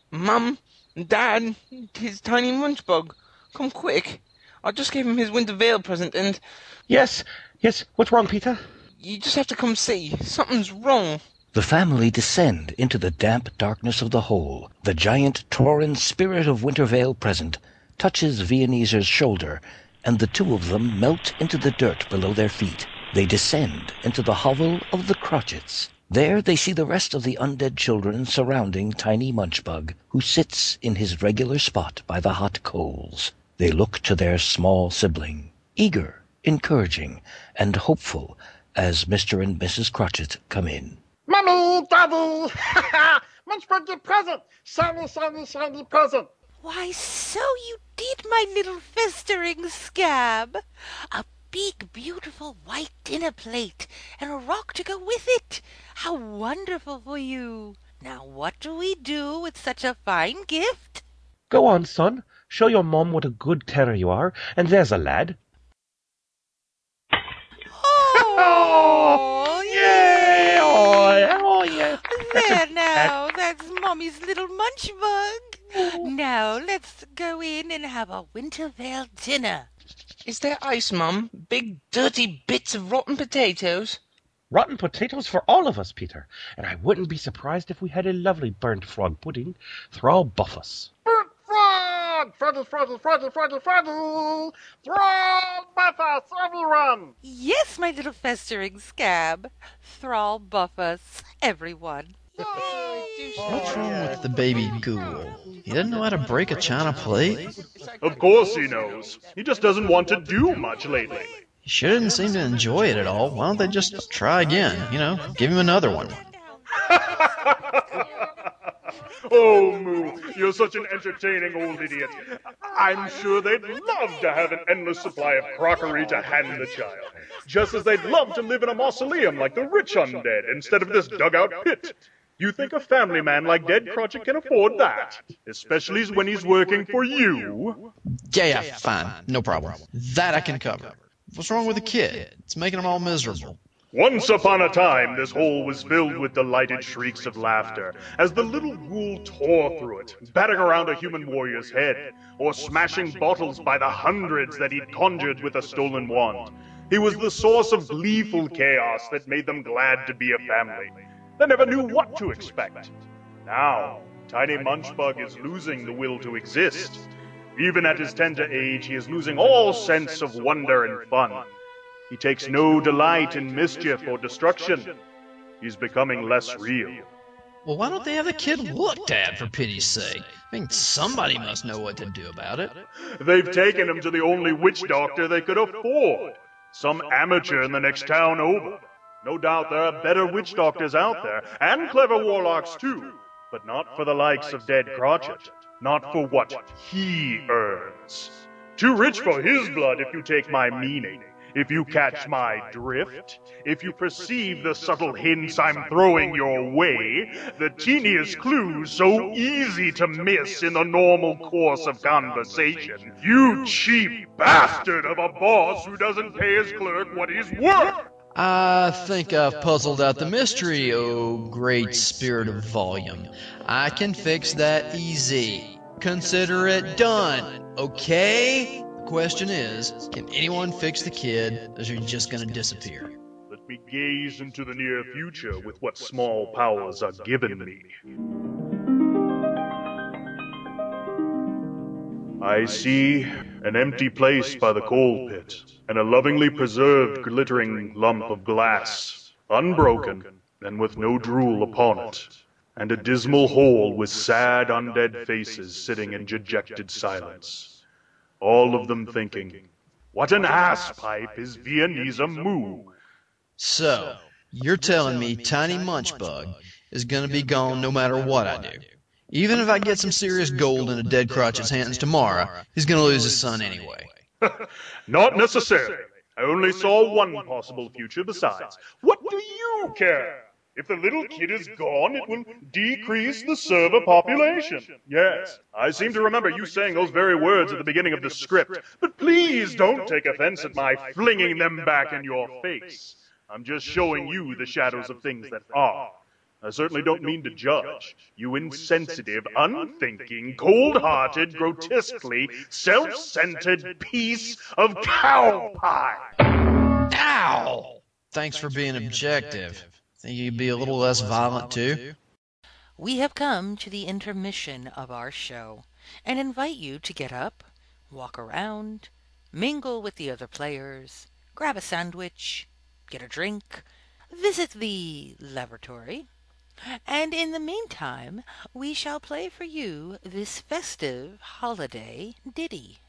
Mum, Dad, his tiny munchbug. Come quick. I just gave him his winter veil present and Yes, yes. What's wrong, Peter? you just have to come see. Something's wrong. The family descend into the damp darkness of the hole. The giant Tauren spirit of Winter Veil present touches Viennese's shoulder, and the two of them melt into the dirt below their feet. They descend into the hovel of the Crotchets. There they see the rest of the undead children surrounding Tiny Munchbug, who sits in his regular spot by the hot coals. They look to their small sibling, eager, encouraging, and hopeful as Mr. and Mrs. Crotchet come in. Mummy, Daddy. Ha ha! Munchbug get present. Shiny, shiny, shiny present. Why, so you did, my little festering scab. A big, beautiful white dinner plate and a rock to go with it. How wonderful for you. Now, what do we do with such a fine gift? Go on, son. Show your mom what a good terror you are, and there's a lad. Oh, Yay! Oh, oh yeah. There now, that's Mommy's little munch bug. Oh. Now let's go in and have a Winter Veil dinner. Is there ice, Mum? Big dirty bits of rotten potatoes? Rotten potatoes for all of us, Peter. And I wouldn't be surprised if we had a lovely burnt frog pudding. Thrall buff us. Burnt frog. Freddy, Freddy, Freddy, Freddy, Freddy. Thrall buff us, everyone. Yes, my little festering scab. Thrall buff us, everyone. What's wrong with the baby ghoul? He doesn't know how to break a china plate? Of course he knows. He just doesn't want to do much lately. He sure didn't seem to enjoy it at all. Why don't they just try again? You know, give him another one. Oh, Moo, you're such an entertaining old idiot. I'm sure they'd love to have an endless supply of crockery to hand the child. Just as they'd love to live in a mausoleum like the rich undead instead of this dugout pit. You think a family man like Dead Cratchit can afford that? Especially when he's working for you? Yeah, yeah, fine. No problem. That I can cover. What's wrong with the kid? It's making them all miserable. Once upon a time, this hole was filled with delighted shrieks of laughter as the little ghoul tore through it, batting around a human warrior's head, or smashing bottles by the hundreds that he'd conjured with a stolen wand. He was the source of gleeful chaos that made them glad to be a family. They never knew what to expect. Now, Tiny Munchbug is losing the will to exist. Even at his tender age, he is losing all sense of wonder and fun. He takes no delight in mischief or destruction. He's becoming less real. Well, why don't they have the kid looked at, for pity's sake? I mean, somebody must know what to do about it. They've taken him to the only witch doctor they could afford. Some amateur in the next town over. No doubt there are better witch doctors out there, and clever warlocks too, but not for the likes of Dead Crotchet. Not for what he earns. Too rich for his blood, if you take my meaning. If you catch my drift, if you perceive the subtle hints I'm throwing your way, the teeniest clues so easy to miss in the normal course of conversation. You cheap bastard of a boss who doesn't pay his clerk what he's worth! I think I've puzzled out the mystery, oh great spirit of volume. I can fix that easy. Consider it done, okay? The question is, can anyone fix the kid, or is he just gonna disappear? Let me gaze into the near future with what small powers are given me. I see an empty place by the coal pit, and a lovingly preserved glittering lump of glass, unbroken, and with no drool upon it, and a dismal hole with sad undead faces sitting in dejected silence. All of them thinking, What an ass pipe is Viennese Moo! So, you're telling me Tiny Munchbug is gonna be gone no matter what I do. Even if I get some serious gold in a Dead Crotchet's hands tomorrow, he's gonna lose his son anyway. Not necessarily. I only saw one possible future besides. What do you care? If the little kid is gone, it will decrease the server population. Yes, I seem to remember you saying those very words at the beginning of the script. But please don't take offense at my flinging them back in your face. I'm just showing you the shadows of things that are. I certainly don't mean to judge. You insensitive, unthinking, cold-hearted, grotesquely self-centered piece of cow pie. Ow! Thanks for being objective. Think you'd be a little less violent too? We have come to the intermission of our show and invite you to get up, walk around, mingle with the other players, grab a sandwich, get a drink, visit the lavatory, and in the meantime we shall play for you this festive holiday ditty.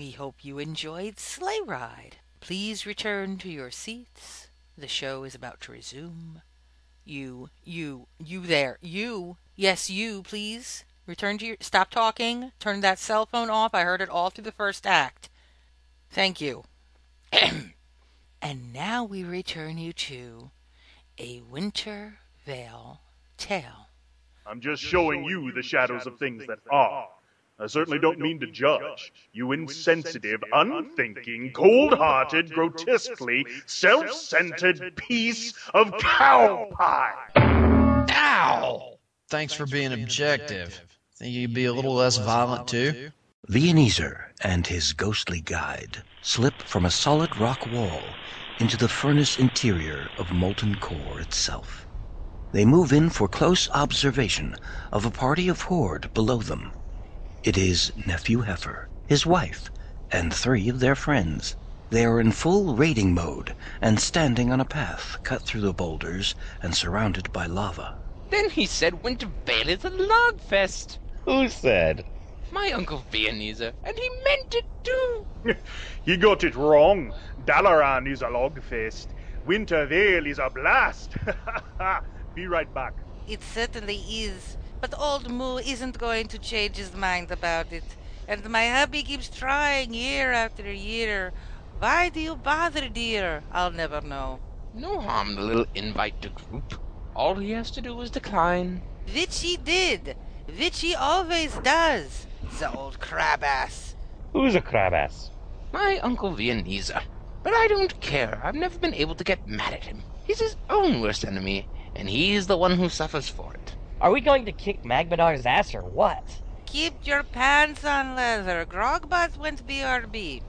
We hope you enjoyed Sleigh Ride. Please return to your seats. The show is about to resume. You, you, you there, you. Yes, you, please. Return to your. Stop talking. Turn that cell phone off. I heard it all through the first act. Thank you. and now we return you to A Winter Veil Tale. I'm just showing you the shadows of things that are. I certainly don't mean to judge. You insensitive, unthinking, cold hearted, grotesquely self centered piece of cow pie! Ow! Thanks for being objective. Think you'd be a little less violent too? Vieneser and his ghostly guide slip from a solid rock wall into the furnace interior of molten core itself. They move in for close observation of a party of horde below them. It is Nephew Heifer, his wife, and three of their friends. They are in full raiding mode and standing on a path cut through the boulders and surrounded by lava. Then he said Winter Veil is a lag fest. Who said? My Uncle Viennese, and he meant it too. he got it wrong. Dalaran is a lag fest. Winter Veil is a blast. Be right back. It certainly is. But old Moo isn't going to change his mind about it. And my hubby keeps trying year after year. Why do you bother, dear? I'll never know. No harm a little invite to group. All he has to do is decline. Which he did. Which he always does. The old crab ass. Who's a crab ass? My Uncle Viennese. But I don't care. I've never been able to get mad at him. He's his own worst enemy, and he's the one who suffers for it. Are we going to kick Magmadar's ass or what? Keep your pants on leather. Grogbot went BRB.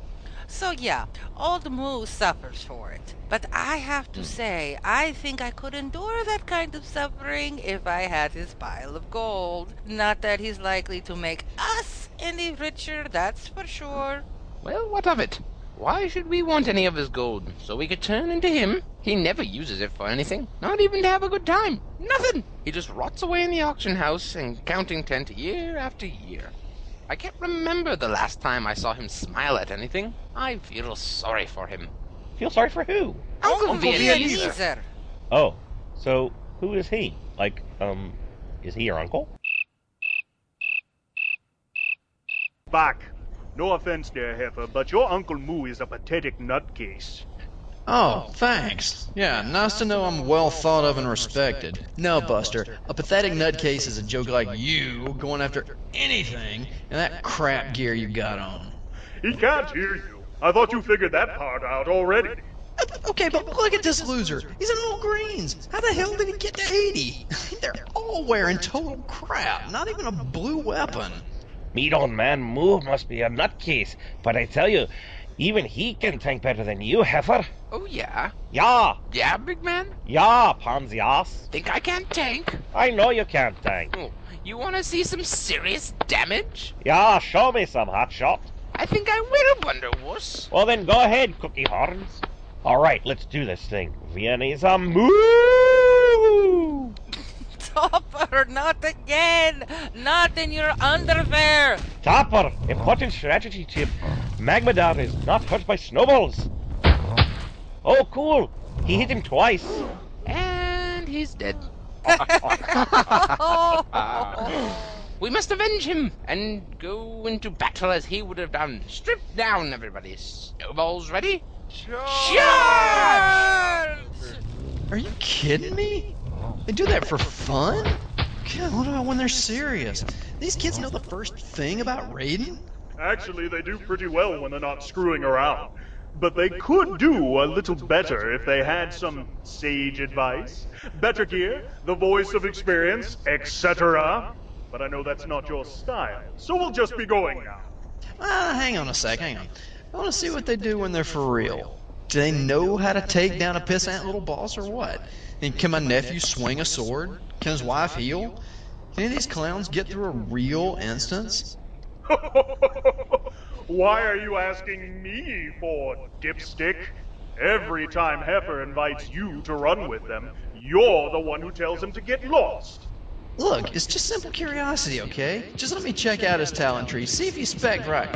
So yeah, old Moo suffers for it. But I have to say, I think I could endure that kind of suffering if I had his pile of gold. Not that he's likely to make us any richer, that's for sure. Well, what of it? Why should we want any of his gold? So we could turn into him? He never uses it for anything, not even to have a good time. Nothing! He just rots away in the auction house and counting tent year after year. I can't remember the last time I saw him smile at anything. I feel sorry for him. Feel sorry for who? Uncle, Uncle Viennese. Viennese. Oh, so who is he? Like, um, is he your uncle? Back. No offense there, Heifer, but your Uncle Moo is a pathetic nutcase. Oh, thanks. Yeah, nice to know I'm well thought of and respected. No, Buster, a pathetic nutcase is a joke like you going after anything in that crap gear you got on. He can't hear you. I thought you figured that part out already. Okay, but look at this loser. He's in all greens. How the hell did he get to 80? They're all wearing total crap. Not even a blue weapon. Meat on man Moo must be a nutcase, but I tell you, even he can tank better than you, Heifer. Oh, yeah? Yeah, Yeah, big man? yeah, pansy ass. Think I can't tank? I know you can't tank. Oh, you want to see some serious damage? Yeah, show me some hot shot. I think I will, Wonder Wuss. Well, then go ahead, cookie horns. All right, let's do this thing. Viennese a moo! Topper, not again! Not in your underwear! Topper, important strategy tip. Magmadar is not hurt by snowballs. Oh, cool. He hit him twice. And he's dead. we must avenge him and go into battle as he would have done. Strip down, everybody. Snowballs ready? Charge! Are you kidding me? They do that for fun? God, what about when they're serious? These kids know the first thing about raiding? Actually, they do pretty well when they're not screwing around. But they could do a little better if they had some sage advice, better gear, the voice of experience, etc. But I know that's not your style, so we'll just be going now. Ah, hang on a sec, hang on. I want to see what they do when they're for real. Do they know how to take down a pissant little boss or what? And can my nephew swing a sword? Can his wife heal? Can any of these clowns get through a real instance? Why are you asking me for, dipstick? Every time Heifer invites you to run with them, you're the one who tells him to get lost. Look, it's just simple curiosity, okay? Just let me check out his talent tree, see if he's spec right.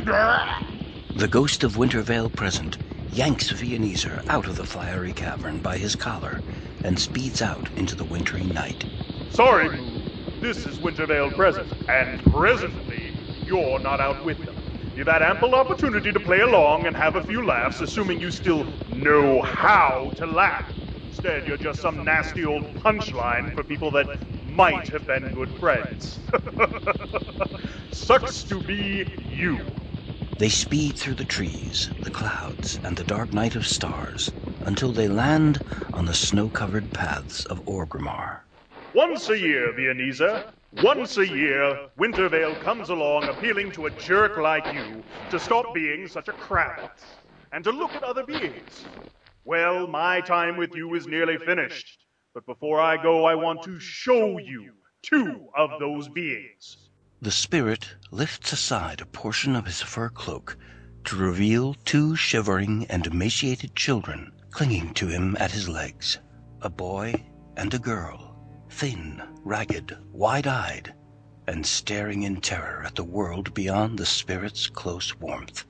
The ghost of Winter Veil present yanks Viennese out of the fiery cavern by his collar and speeds out into the wintry night. Sorry, This is Winter Veil present, and presently, you're not out with them. You've had ample opportunity to play along and have a few laughs, assuming you still know how to laugh. Instead, you're just some nasty old punchline for people that might have been good friends. Sucks to be you. They speed through the trees, the clouds, and the dark night of stars until they land on the snow covered paths of Orgrimmar. Once a year, Viennese, once a year, Winter Veil comes along appealing to a jerk like you to stop being such a crab and to look at other beings. Well, my time with you is nearly finished. But before I go, I want to show you two of those beings. The spirit lifts aside a portion of his fur cloak to reveal two shivering and emaciated children clinging to him at his legs a boy and a girl, thin, ragged, wide eyed, and staring in terror at the world beyond the spirit's close warmth.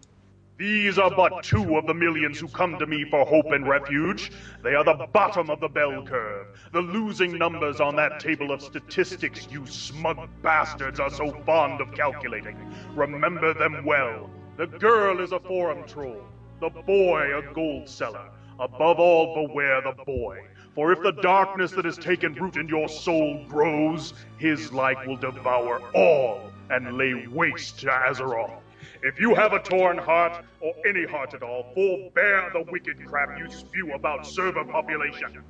These are but two of the millions who come to me for hope and refuge. They are the bottom of the bell curve, the losing numbers on that table of statistics you smug bastards are so fond of calculating. Remember them well. The girl is a forum troll, the boy a gold seller. Above all, beware the boy. For if the darkness that has taken root in your soul grows, his like will devour all and lay waste to Azeroth. If you have a Tauren heart, or any heart at all, forbear the wicked crap you spew about server population.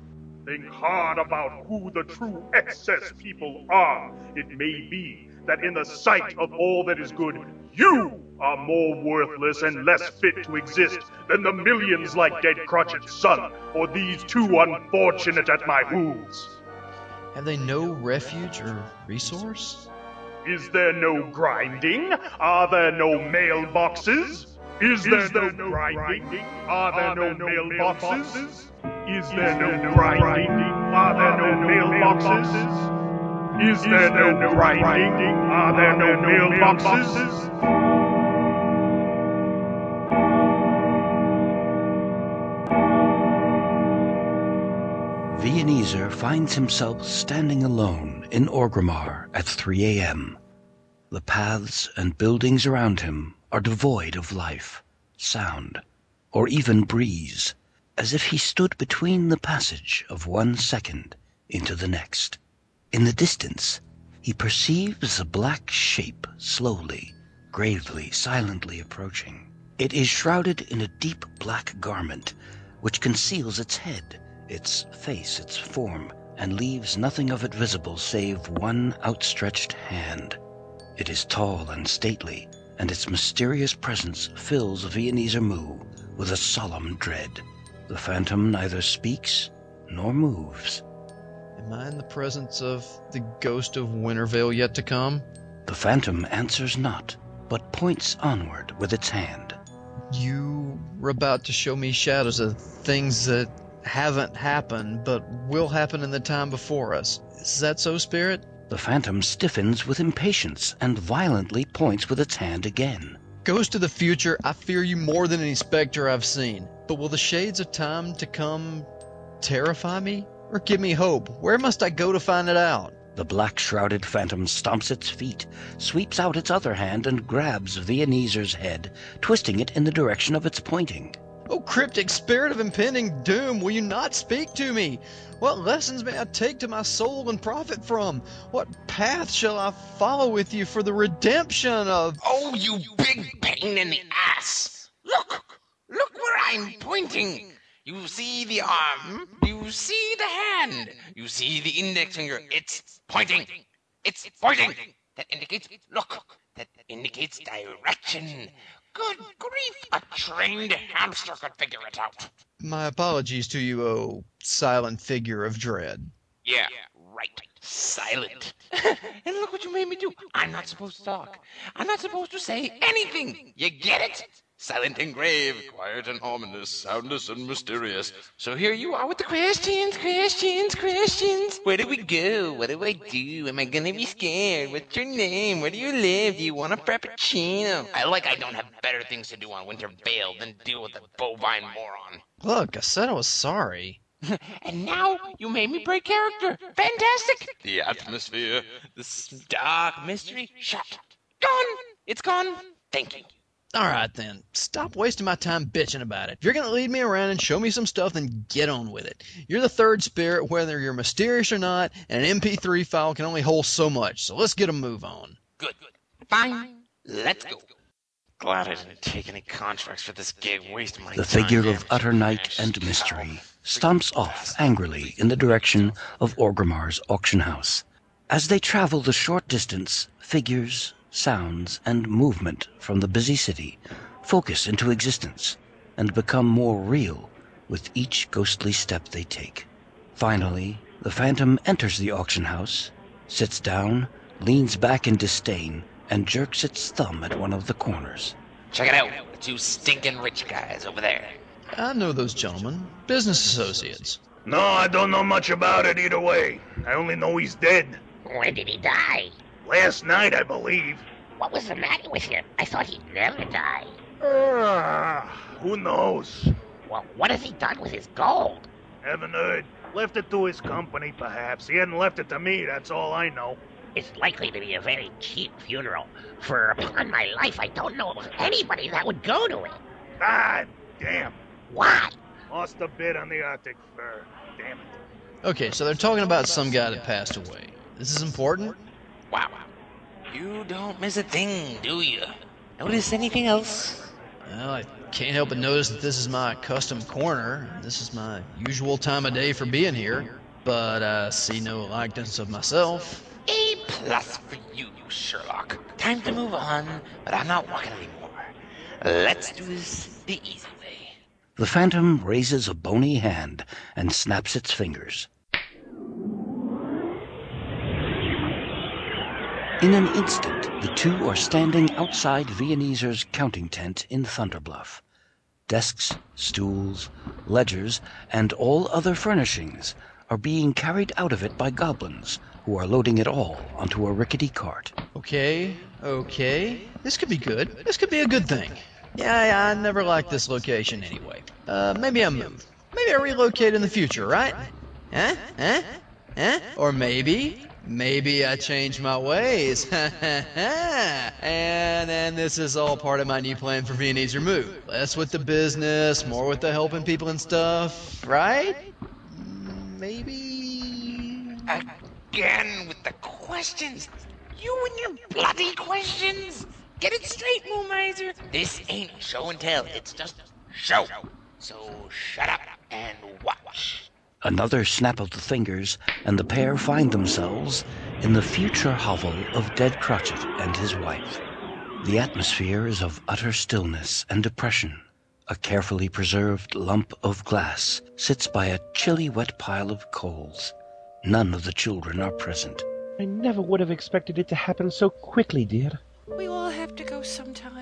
Think hard about who the true excess people are. It may be that in the sight of all that is good, you are more worthless and less fit to exist than the millions like Dead Crotchet's son, or these two unfortunate at my hooves. Have they no refuge or resource? Is there no grinding? Are there no mailboxes? Is there, no, grinding? Are there, no, mailboxes? Is there no grinding? Are there no mailboxes? Is there no grinding? Are there no mailboxes? Viennese finds himself standing alone in Orgrimmar at 3 a.m. The paths and buildings around him are devoid of life, sound, or even breeze, as if he stood between the passage of one second into the next. In the distance, he perceives a black shape slowly, gravely, silently approaching. It is shrouded in a deep black garment which conceals its head, its face, its form, and leaves nothing of it visible save one outstretched hand. It is tall and stately, and its mysterious presence fills Viennese Moo with a solemn dread. The phantom neither speaks nor moves. Am I in the presence of the ghost of Winter Veil yet to come? The phantom answers not, but points onward with its hand. You were about to show me shadows of things that haven't happened, but will happen in the time before us. Is that so, Spirit? The phantom stiffens with impatience and violently points with its hand again. Ghost of the future, I fear you more than any specter I've seen. But will the shades of time to come terrify me? Or give me hope? Where must I go to find it out? The black shrouded phantom stomps its feet, sweeps out its other hand, and grabs Viennese's head, twisting it in the direction of its pointing. Oh, cryptic spirit of impending doom, will you not speak to me? What lessons may I take to my soul and profit from? What path shall I follow with you for the redemption of. Oh, you big pain in the ass! Look! Look where I'm pointing! You see the arm? You see the hand? You see the index finger? It's pointing! It's pointing! That indicates, look, that indicates direction. Good grief, a trained hamster could figure it out. My apologies to you, oh silent figure of dread. Yeah, right. Silent. and look what you made me do. I'm not supposed to talk. I'm not supposed to say anything. You get it? Silent and grave, quiet and ominous, soundless and mysterious. So here you are with the questions, questions, questions. Where do we go? What do I do? Am I gonna be scared? What's your name? Where do you live? Do you want a frappuccino? I like I don't have better things to do on Winter Veil than deal with a bovine moron. Look, I said I was sorry. And now you made me break character. Fantastic! The atmosphere, this dark mystery, shut. Gone! It's gone. Thank you. All right, then. Stop wasting my time bitching about it. If you're going to lead me around and show me some stuff, then get on with it. You're the third spirit, whether you're mysterious or not, and an MP3 file can only hold so much, so let's get a move on. Good. Fine. Let's go. Glad I didn't take any contracts for this gig. Waste my time. The time. figure of utter night and mystery stomps off angrily in the direction of Orgrimmar's auction house. As they travel the short distance, figures, sounds, and movement from the busy city focus into existence and become more real with each ghostly step they take. Finally, the phantom enters the auction house, sits down, leans back in disdain, and jerks its thumb at one of the corners. Check it out. The two stinking rich guys over there. I know those gentlemen. Business associates. No, I don't know much about it either way. I only know he's dead. When did he die? Last night, I believe. What was the matter with him? I thought he'd never die. Ah, who knows? Well, what has he done with his gold? Haven't heard. Left it to his company, perhaps. He hadn't left it to me, that's all I know. It's likely to be a very cheap funeral, for upon my life, I don't know of anybody that would go to it. God damn. What? Lost a bid on the Arctic fur. Damn it. Okay, so they're talking about some guy that passed away. This is important? Wow. You don't miss a thing, do you? Notice anything else? Well, I can't help but notice that this is my custom corner. This is my usual time of day for being here. But I see no likeness of myself. A plus for you, Sherlock. Time to move on, but I'm not walking anymore. Let's do this the easy way. The phantom raises a bony hand and snaps its fingers. In an instant, the two are standing outside Viennese counting tent in Thunder Bluff. Desks, stools, ledgers, and all other furnishings are being carried out of it by goblins, who are loading it all onto a rickety cart. Okay, okay. This could be good. This could be a good thing. Yeah, I, I never liked this location anyway. Uh, maybe I move. Maybe I relocate in the future, right? Huh? Huh? Huh? Or maybe, maybe I change my ways. and then this is all part of my new plan for Viennese Move. Less with the business, more with the helping people and stuff, right? Maybe. Again with the questions. You and your bloody questions. Get it straight, Moon Miser. This ain't show and tell. It's just show. So shut up and watch. Another snap of the fingers, and the pair find themselves in the future hovel of Dead Crotchet and his wife. The atmosphere is of utter stillness and depression. A carefully preserved lump of glass sits by a chilly wet pile of coals. None of the children are present. I never would have expected it to happen so quickly, dear. We all have to go sometime.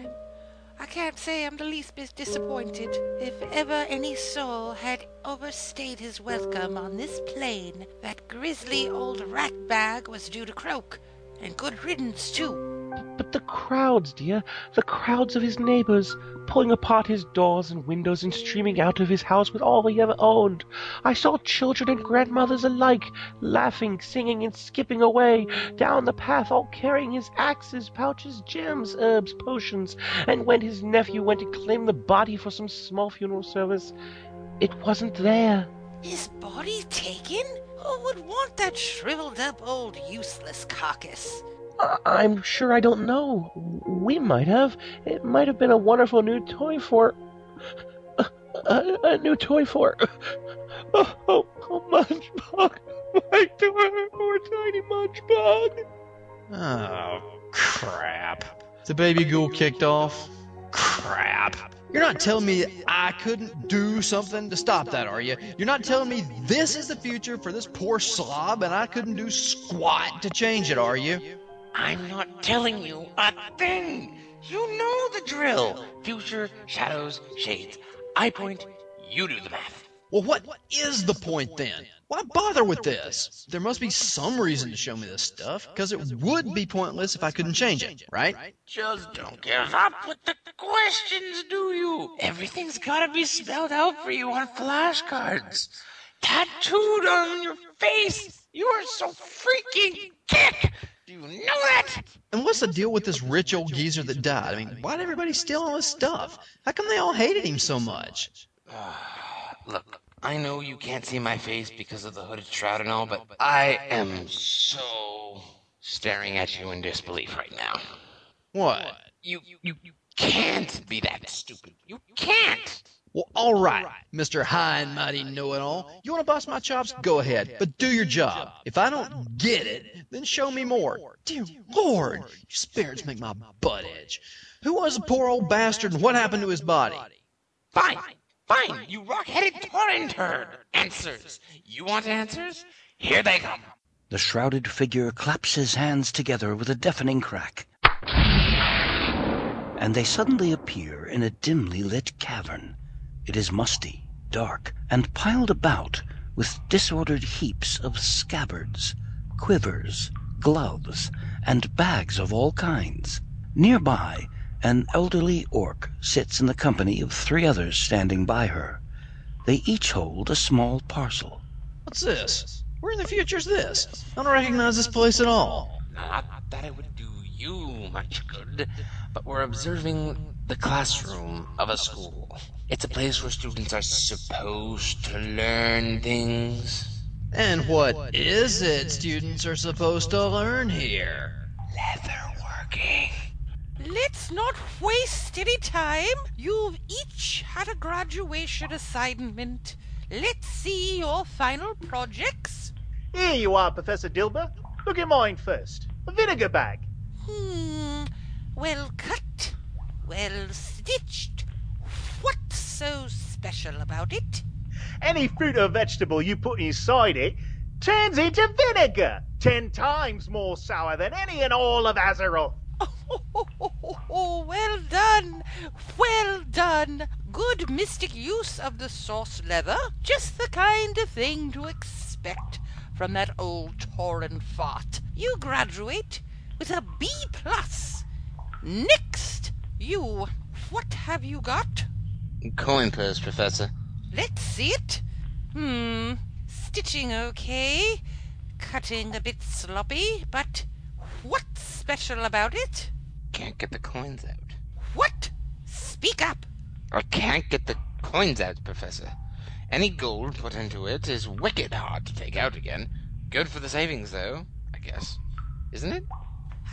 Can't say I'm the least bit disappointed. If ever any soul had overstayed his welcome on this plane, that grisly old rat bag was due to croak. And good riddance, too. But the crowds, dear, the crowds of his neighbors, pulling apart his doors and windows and streaming out of his house with all he ever owned. I saw children and grandmothers alike, laughing, singing, and skipping away down the path, all carrying his axes, pouches, gems, herbs, potions. And when his nephew went to claim the body for some small funeral service, it wasn't there. His body taken? Who would want that shriveled up old useless carcass? I- I'm sure I don't know. We might have. It might have been a wonderful new toy for. A, a, a new toy for. Oh, oh, oh Munchbug. My poor, poor tiny Munchbug. Oh, crap. The baby ghoul kicked off? Crap. You're not telling me I couldn't do something to stop that, are you? You're not telling me this is the future for this poor slob and I couldn't do squat to change it, are you? I'm not telling you a thing. You know the drill. Future, shadows, shades. I point, you do the math. Well, what is the point then? Why bother with this? There must be some reason to show me this stuff, because it would be pointless if I couldn't change it, right? Just don't give up with the questions, do you? Everything's gotta be spelled out for you on flashcards. Tattooed on your face. You are so freaking kick. Do you know that? And what's the deal with this rich old geezer that died? I mean, why'd everybody steal all his stuff? How come they all hated him so much? Look, I know you can't see my face because of the hooded shroud and all, but I am so staring at you in disbelief right now. What? You you you can't be that stupid. You can't. Well, all right, Mr. High and Mighty Know-It-All. You want to bust my chops? Go ahead, but do your job. If I don't get it, then show me more. Dear Lord, your spirits make my butt itch. Who was the poor old bastard and what happened to his body? Fine, fine, you rock-headed Tauren turd. Answers. You want answers? Here they come. The shrouded figure claps his hands together with a deafening crack. And they suddenly appear in a dimly lit cavern. It is musty, dark, and piled about with disordered heaps of scabbards, quivers, gloves, and bags of all kinds. Nearby, an elderly orc sits in the company of three others standing by her. They each hold a small parcel. What's this? Where in the future's is this? I don't recognize this place at all. Not that it would do you much good, but we're observing the classroom of a school. It's a place where students are supposed to learn things. And what is it students are supposed to learn here? Leatherworking. Let's not waste any time. You've each had a graduation assignment. Let's see your final projects. Here you are, Professor Dilber. Look at mine first. A vinegar bag. Hmm. Well cut. Well stitched. What's so special about it? Any fruit or vegetable you put inside it turns into vinegar. Ten times more sour than any in all of Azeroth. Oh, well done. Well done. Good mystic use of the sauce leather. Just the kind of thing to expect from that old Tauren fart. You graduate with a B plus. Next, you. What have you got? Coin purse, Professor. Let's see it. Hmm. Stitching okay. Cutting a bit sloppy, but what's special about it? Can't get the coins out. What? Speak up. I can't get the coins out, Professor. Any gold put into it is wicked hard to take out again. Good for the savings, though, I guess. Isn't it?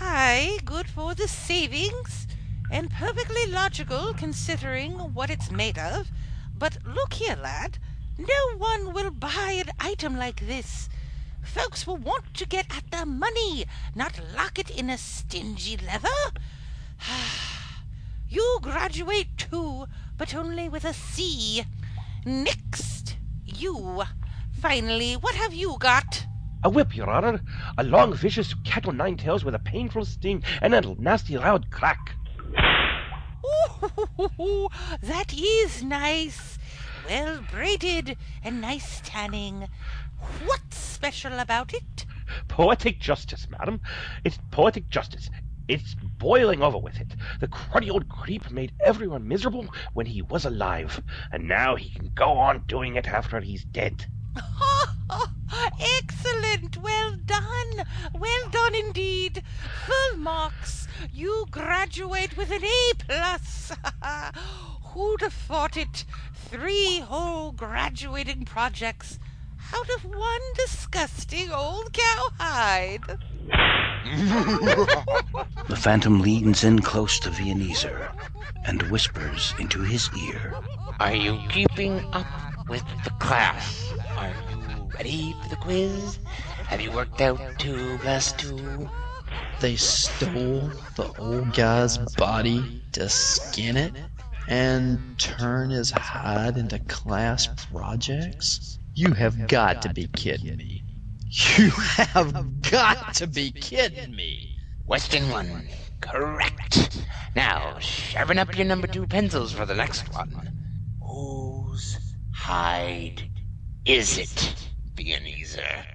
Aye, good for the savings, and perfectly logical considering what it's made of. But look here, lad, no one will buy an item like this. Folks will want to get at their money, not lock it in a stingy leather. you graduate too, but only with a C. Next, you. Finally, what have you got? A whip, Your Honor. A long, vicious cat o' nine tails with a painful sting and a nasty loud crack. Ooh, that is nice. Well braided and nice tanning. What's special about it? Poetic justice, madam. It's poetic justice. It's boiling over with it. The cruddy old creep made everyone miserable when he was alive, and now he can go on doing it after he's dead. Excellent! Well done! Well done indeed! Full marks! You graduate with an A plus! Who'd have thought it? Three whole graduating projects out of one disgusting old cowhide. The phantom leans in close to Viennese and whispers into his ear. Are you keeping up with the class? Are you ready for the quiz? Have you worked out two plus two? They stole the old guy's body to skin it and turn his hide into class projects? You have got to be kidding me. You have got to be kidding me. Question one. Correct. Now, sharpen up your number two pencils for the next one. Whose hide is it, Ebenezer?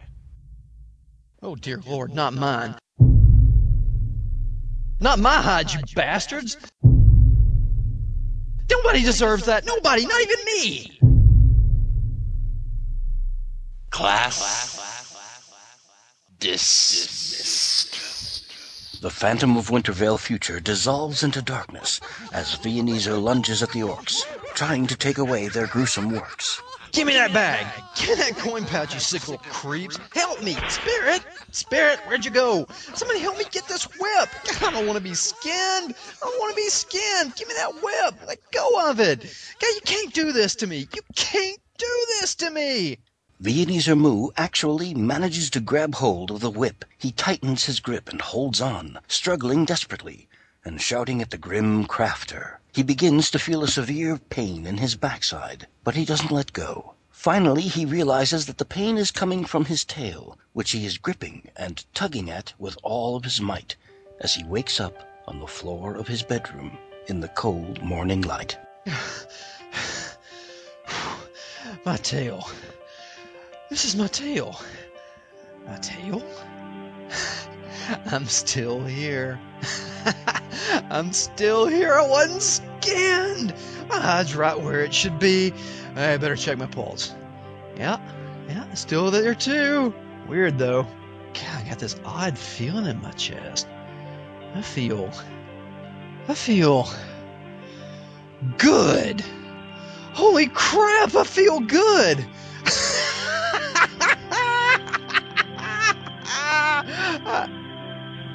Oh, oh, dear Lord, not mine. Not my hide, you bastards! Nobody deserves that! Nobody, not even me! Class dismissed. The phantom of Winter Veil future dissolves into darkness as Viennese lunges at the orcs, trying to take away their gruesome works. Give me that bag! Give me that coin pouch, you sick little creeps! Help me! Spirit! Spirit, where'd you go? Somebody help me get this whip! I don't want to be skinned! I don't want to be skinned! Give me that whip! Let go of it! God, you can't do this to me! You can't do this to me! Ebenezer Moo actually manages to grab hold of the whip. He tightens his grip and holds on, struggling desperately, and shouting at the grim crafter. He begins to feel a severe pain in his backside, but he doesn't let go. Finally, he realizes that the pain is coming from his tail, which he is gripping and tugging at with all of his might as he wakes up on the floor of his bedroom in the cold morning light. My tail. This is my tail. My tail? I'm still here. I'm still here. I wasn't scanned. My hide's right where it should be. I better check my pulse. Yeah, yeah, still there too. Weird though. God, I got this odd feeling in my chest. I feel. I feel. Good. Holy crap, I feel good. Ah.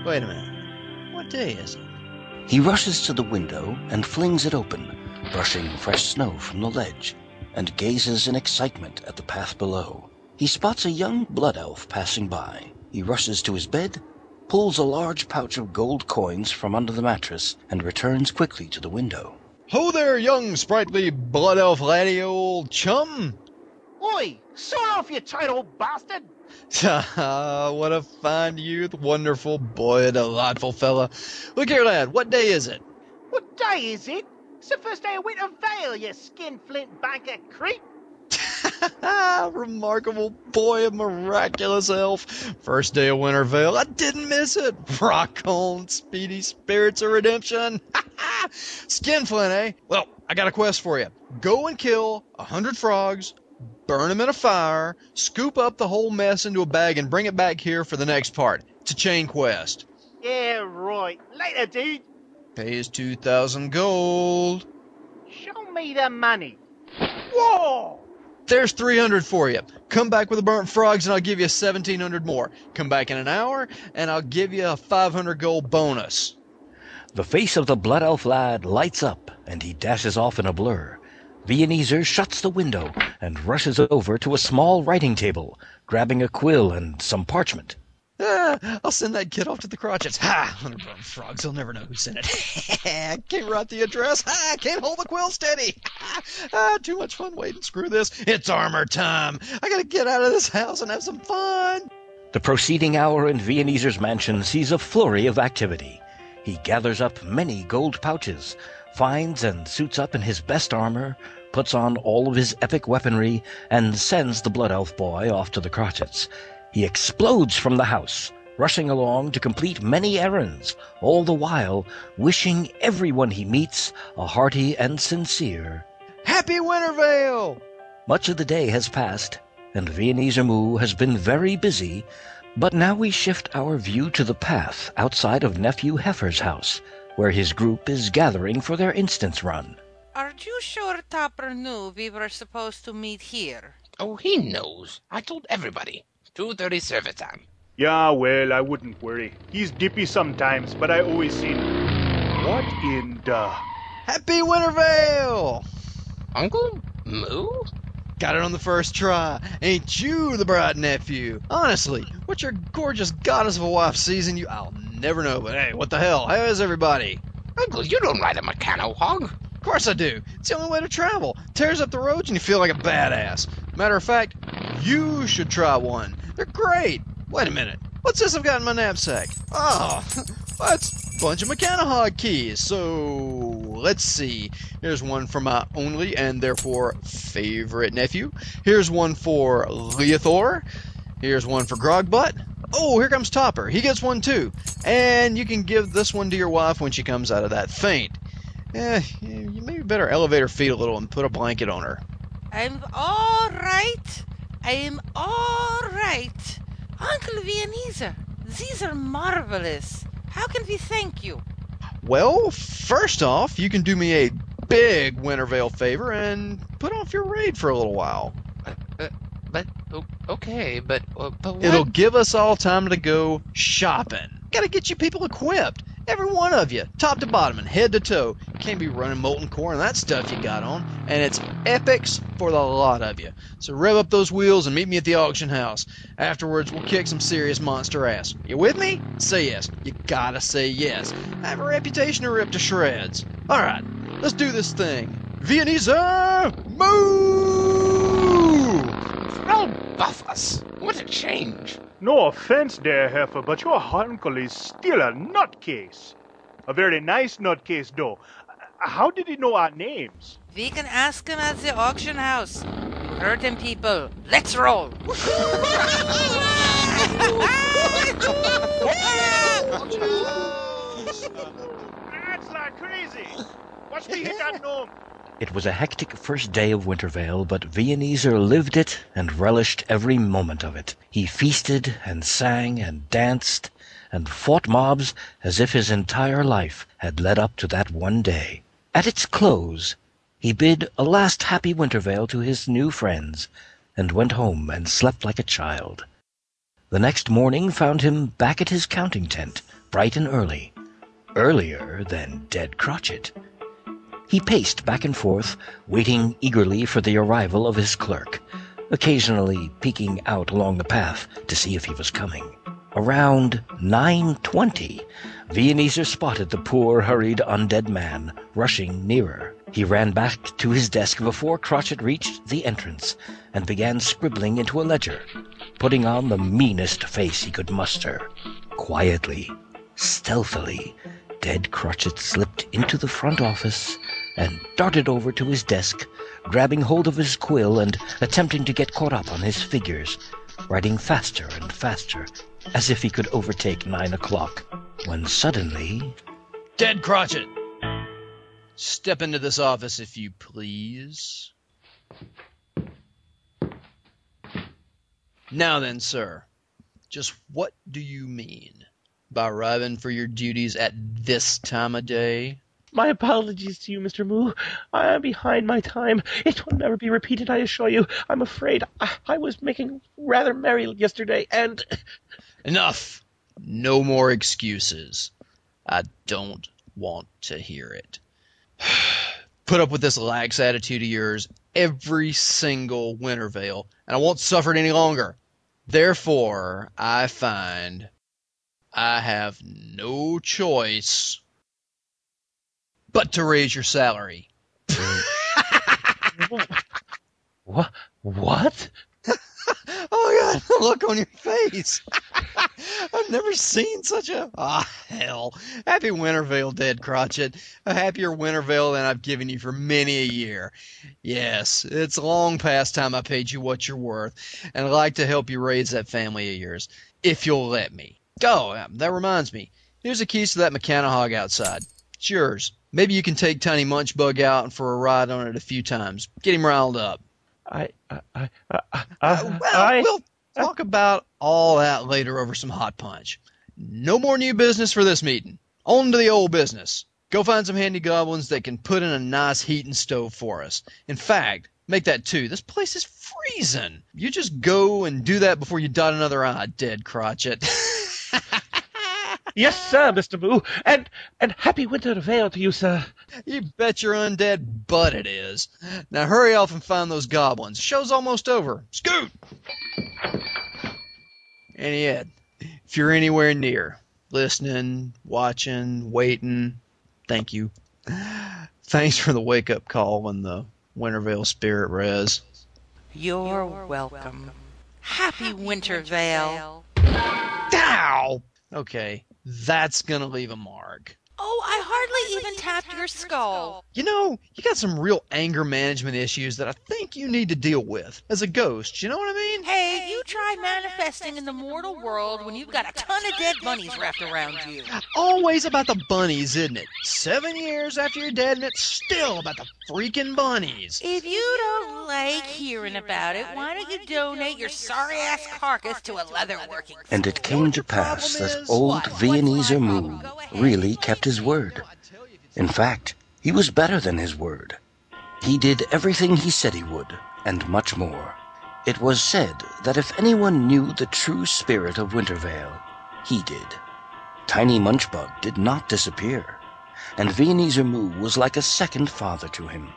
Wait a minute. What day is it? He rushes to the window and flings it open, brushing fresh snow from the ledge, and gazes in excitement at the path below. He spots a young blood elf passing by. He rushes to his bed, pulls a large pouch of gold coins from under the mattress, and returns quickly to the window. Ho there, young sprightly blood elf laddie, old chum! Oi! Sort off, you tight old bastard! What a fine youth, wonderful boy, delightful fella. Look here, lad, what day is it? What day is it? It's the first day of Winter Veil, you skinflint banker creep! Remarkable boy, a miraculous elf. First day of Winter Veil. I didn't miss it. Rock on, speedy spirits of redemption. Skinflint, eh? Well, I got a quest for you. Go and kill a hundred frogs, burn them in a fire, scoop up the whole mess into a bag, and bring it back here for the next part. It's a chain quest. Yeah, right. Later, dude. Pay is 2,000 gold. Show me the money. Whoa! There's 300 for you. Come back with the burnt frogs and I'll give you 1700 more. Come back in an hour and I'll give you a 500 gold bonus. The face of the blood elf lad lights up and he dashes off in a blur. Ebenezer shuts the window and rushes over to a small writing table, grabbing a quill and some parchment. Ah, I'll send that kid off to the Cratchits. Ha! Hundred burnt frogs. He'll never know who sent it. can't write the address. Ha! Can't hold the quill steady. ah, too much fun waiting. Screw this. It's armor time. I gotta get out of this house and have some fun. The proceeding hour in Viennezer's mansion sees a flurry of activity. He gathers up many gold pouches, finds and suits up in his best armor, puts on all of his epic weaponry, and sends the blood elf boy off to the Cratchits. He explodes from the house, rushing along to complete many errands, all the while wishing everyone he meets a hearty and sincere Happy Winter Veil! Much of the day has passed, and Ebenezer Moo has been very busy, but now we shift our view to the path outside of Nephew Heifer's house, where his group is gathering for their instance run. Are you sure Topper knew we were supposed to meet here? Oh, he knows. I told everybody. 2.30 service time. Yeah, well, I wouldn't worry. He's dippy sometimes, but I always seen him. What in the... Happy Winter Veil! Uncle Moo? Got it on the first try. Ain't you the bright nephew? Honestly, what your gorgeous goddess of a wife sees in you, I'll never know. But hey, what the hell? How is everybody? Uncle, you don't ride a Mechano-hog. Of course I do. It's the only way to travel. Tears up the roads and you feel like a badass. Matter of fact, you should try one. They're great. Wait a minute. What's this I've got in my knapsack? Oh, that's a bunch of Mechano-hog keys. So, let's see. Here's one for my only and therefore favorite nephew. Here's one for Leothor. Here's one for Grogbutt. Oh, here comes Topper. He gets one too. And you can give this one to your wife when she comes out of that faint. Eh, you maybe better elevate her feet a little and put a blanket on her. I'm all right. I'm all right. Uncle Viennese, these are marvelous. How can we thank you? Well, first off, you can do me a big Winter Veil favor and put off your raid for a little while. Uh, but okay, but uh, but what? It'll give us all time to go shopping. Gotta get you people equipped. Every one of you, top to bottom and head to toe. Can't be running molten core and that stuff you got on. And it's epics for the lot of you. So rev up those wheels and meet me at the auction house. Afterwards, we'll kick some serious monster ass. You with me? Say yes. You gotta say yes. I have a reputation to rip to shreds. Alright, let's do this thing. Viennese, uh, move! Frau Buffus, what a change! No offense dear Heifer, but your uncle is still a nutcase. A very nice nutcase, though. How did he know our names? We can ask him at the auction house. You heard him, people. Let's roll. That's like crazy. Watch me hit that gnome. It was a hectic first day of Winter Veil, but Viennese lived it and relished every moment of it. He feasted and sang and danced and fought mobs as if his entire life had led up to that one day. At its close, he bid a last happy Winter Veil to his new friends and went home and slept like a child. The next morning found him back at his counting tent, bright and early, earlier than dead Cratchit. He paced back and forth, waiting eagerly for the arrival of his clerk, occasionally peeking out along the path to see if he was coming. Around 9.20, Viennese spotted the poor, hurried, undead man rushing nearer. He ran back to his desk before Cratchit reached the entrance and began scribbling into a ledger, putting on the meanest face he could muster. Quietly, stealthily, Dead Cratchit slipped into the front office and darted over to his desk, grabbing hold of his quill and attempting to get caught up on his figures, writing faster and faster, as if he could overtake nine o'clock, when suddenly... Dead Cratchit! Step into this office, if you please. Now then, sir, just what do you mean by arriving for your duties at this time of day? My apologies to you, Mr. Moo. I am behind my time. It will never be repeated, I assure you. I'm afraid I, I was making rather merry yesterday, and. Enough! No more excuses. I don't want to hear it. Put up with this lax attitude of yours every single Winter Veil, and I won't suffer it any longer. Therefore, I find I have no choice but to raise your salary. what? What? oh my god, the look on your face. I've never seen such a ah hell. Happy Winter Veil, dead Cratchit. A happier Winter Veil than I've given you for many a year. Yes, it's long past time I paid you what you're worth, and I'd like to help you raise that family of yours, if you'll let me. Oh, that reminds me. Here's the keys to that Mechano-hog outside. It's yours. Maybe you can take Tiny Munchbug out for a ride on it a few times. Get him riled up. I, I, I, I, uh, well, I, we'll talk about all that later over some hot punch. No more new business for this meeting. On to the old business. Go find some handy goblins that can put in a nice heating stove for us. In fact, make that two. This place is freezing. You just go and do that before you dot another I, dead Cratchit. yes, sir, Mr. Moo, and and happy winter veil to you, sir. You bet your undead butt it is. Now hurry off and find those goblins. Show's almost over. Scoot! And yet, if you're anywhere near, listening, watching, waiting, thank you. Thanks for the wake up call when the Winter Veil spirit res. You're welcome. Happy Winter Veil. Ah! Ow. Okay, that's gonna leave a mark. Oh, I hardly even tapped your skull. You know, you got some real anger management issues that I think you need to deal with as a ghost. You know what I mean? Hey, you try manifesting in the mortal world when you've got a ton of dead bunnies wrapped around you. Always about the bunnies, isn't it? Seven years after you're dead, and it's still about the freaking bunnies. If you don't like hearing about it, why don't you donate your sorry ass carcass to a leatherworking And it came to pass that old Viennese Moo really kept his word. In fact, he was better than his word. He did everything he said he would, and much more. It was said that if anyone knew the true spirit of Winter Veil, he did. Tiny Munchbug did not disappear, and Viennese Moo was like a second father to him.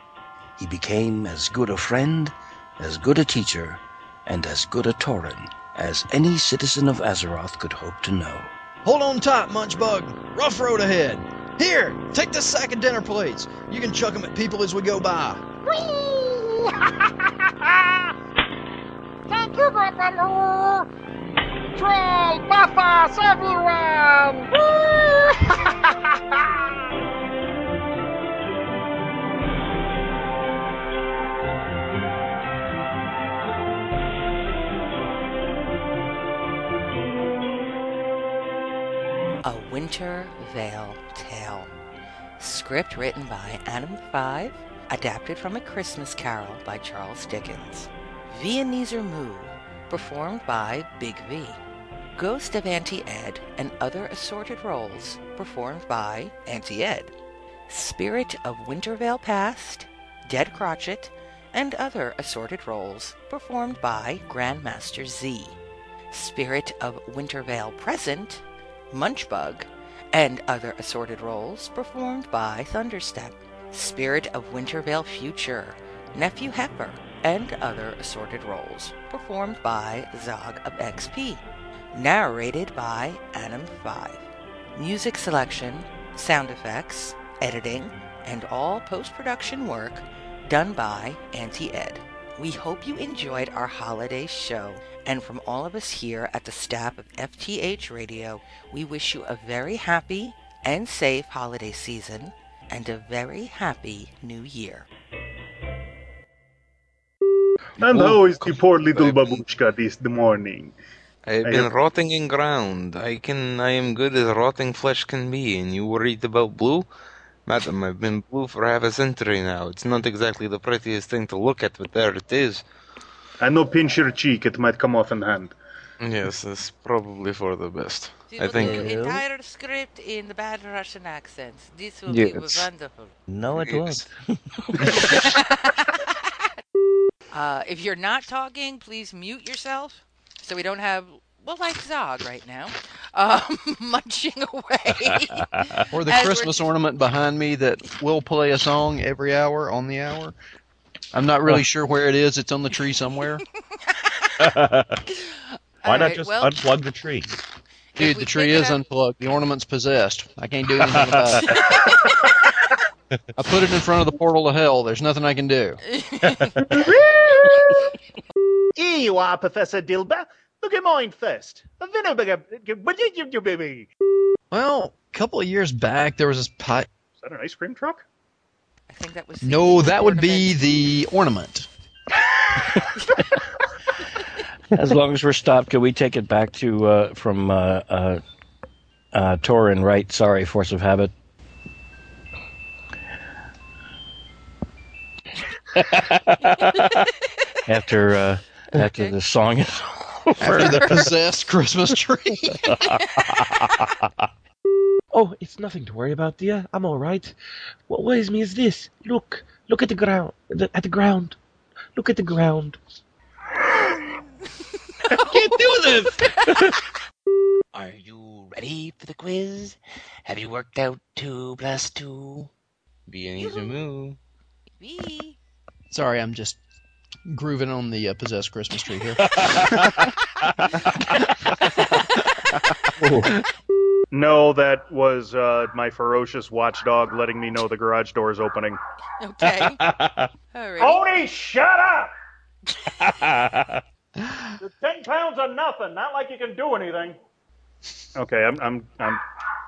He became as good a friend, as good a teacher, and as good a Tauren as any citizen of Azeroth could hope to know. Hold on tight, Munchbug. Rough road ahead. Here, take this sack of dinner plates. You can chuck them at people as we go by. Thank you, Troll, everyone! Winter Veil Tale. Script written by Adam Five, adapted from A Christmas Carol by Charles Dickens. Viennese Moo, performed by Big V. Ghost of Auntie Ed and other assorted roles, performed by Auntie Ed. Spirit of Winter Veil Past, Dead Cratchit, and other assorted roles, performed by Grandmaster Z. Spirit of Winter Veil Present, Munchbug, and other assorted roles performed by Thunderstep, Spirit of Winter Veil Future, Nephew Heifer, and other assorted roles performed by Zog of XP, narrated by Adam 5. Music selection, sound effects, editing, and all post-production work done by Auntie Ed. We hope you enjoyed our holiday show, and from all of us here at the staff of FTH Radio, we wish you a very happy and safe holiday season and a very happy new year. And how is the poor little babushka this morning? I've I been have- rotting in ground. I can I am good as rotting flesh can be, and you worried about blue? Madam, I've been blue for half a century now. It's not exactly the prettiest thing to look at, but there it is. I know pinch your cheek, it might come off in hand. Yes, it's probably for the best. We I will think. do entire script in the bad Russian accents. This will Yes. be wonderful. No, it Yes. won't. Uh, if you're not talking, please mute yourself so we don't have, well, like Zog right now, um, munching away. Or the As we're- Christmas ornament behind me that will play a song every hour on the hour. I'm not really sure where it is. It's on the tree somewhere. Why All not right, just well- unplug the tree? Dude, we the tree pick it is up- unplugged. The ornament's possessed. I can't do anything about it. I put it in front of the portal to hell. There's nothing I can do. Here you are, Professor Dilber. Look at mine first. A vinegar. baby. Well, a couple of years back, there was this pie. Is that an ice cream truck? I think that was. the No, that would be the ornament. As long as we're stopped, can we take it back to uh, from uh, uh, uh, Tauren, right? Sorry, Force of Habit. after uh, after Okay. the song is over, After the possessed Christmas tree. Oh, it's nothing to worry about, dear. I'm all right. What worries me is this. Look, look at the ground. The, at the ground. Look at the ground. I can't do this. Are you ready for the quiz? Have you worked out two plus two? Be an easy move. Wee. Sorry, I'm just grooving on the uh, possessed Christmas tree here. No, that was uh, my ferocious watchdog letting me know the garage door is opening. Okay. All right. Tony, shut up! You're ten pounds of nothing. Not like you can do anything. Okay, I'm, I'm, I'm.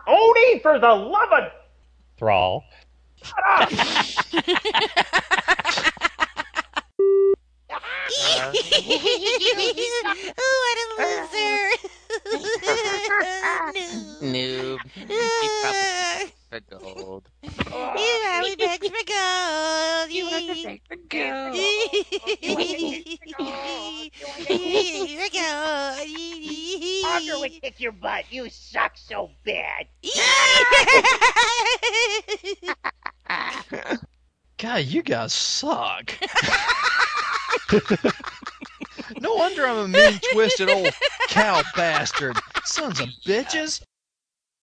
Oni, for the love of Thrall. Uh, what a loser. Noob. He probably for gold. You always beg for gold. You always beg for gold. for gold. Augur would kick your butt. You suck so bad. God, you guys suck. no wonder I'm a mean, twisted old cow bastard. Sons of bitches.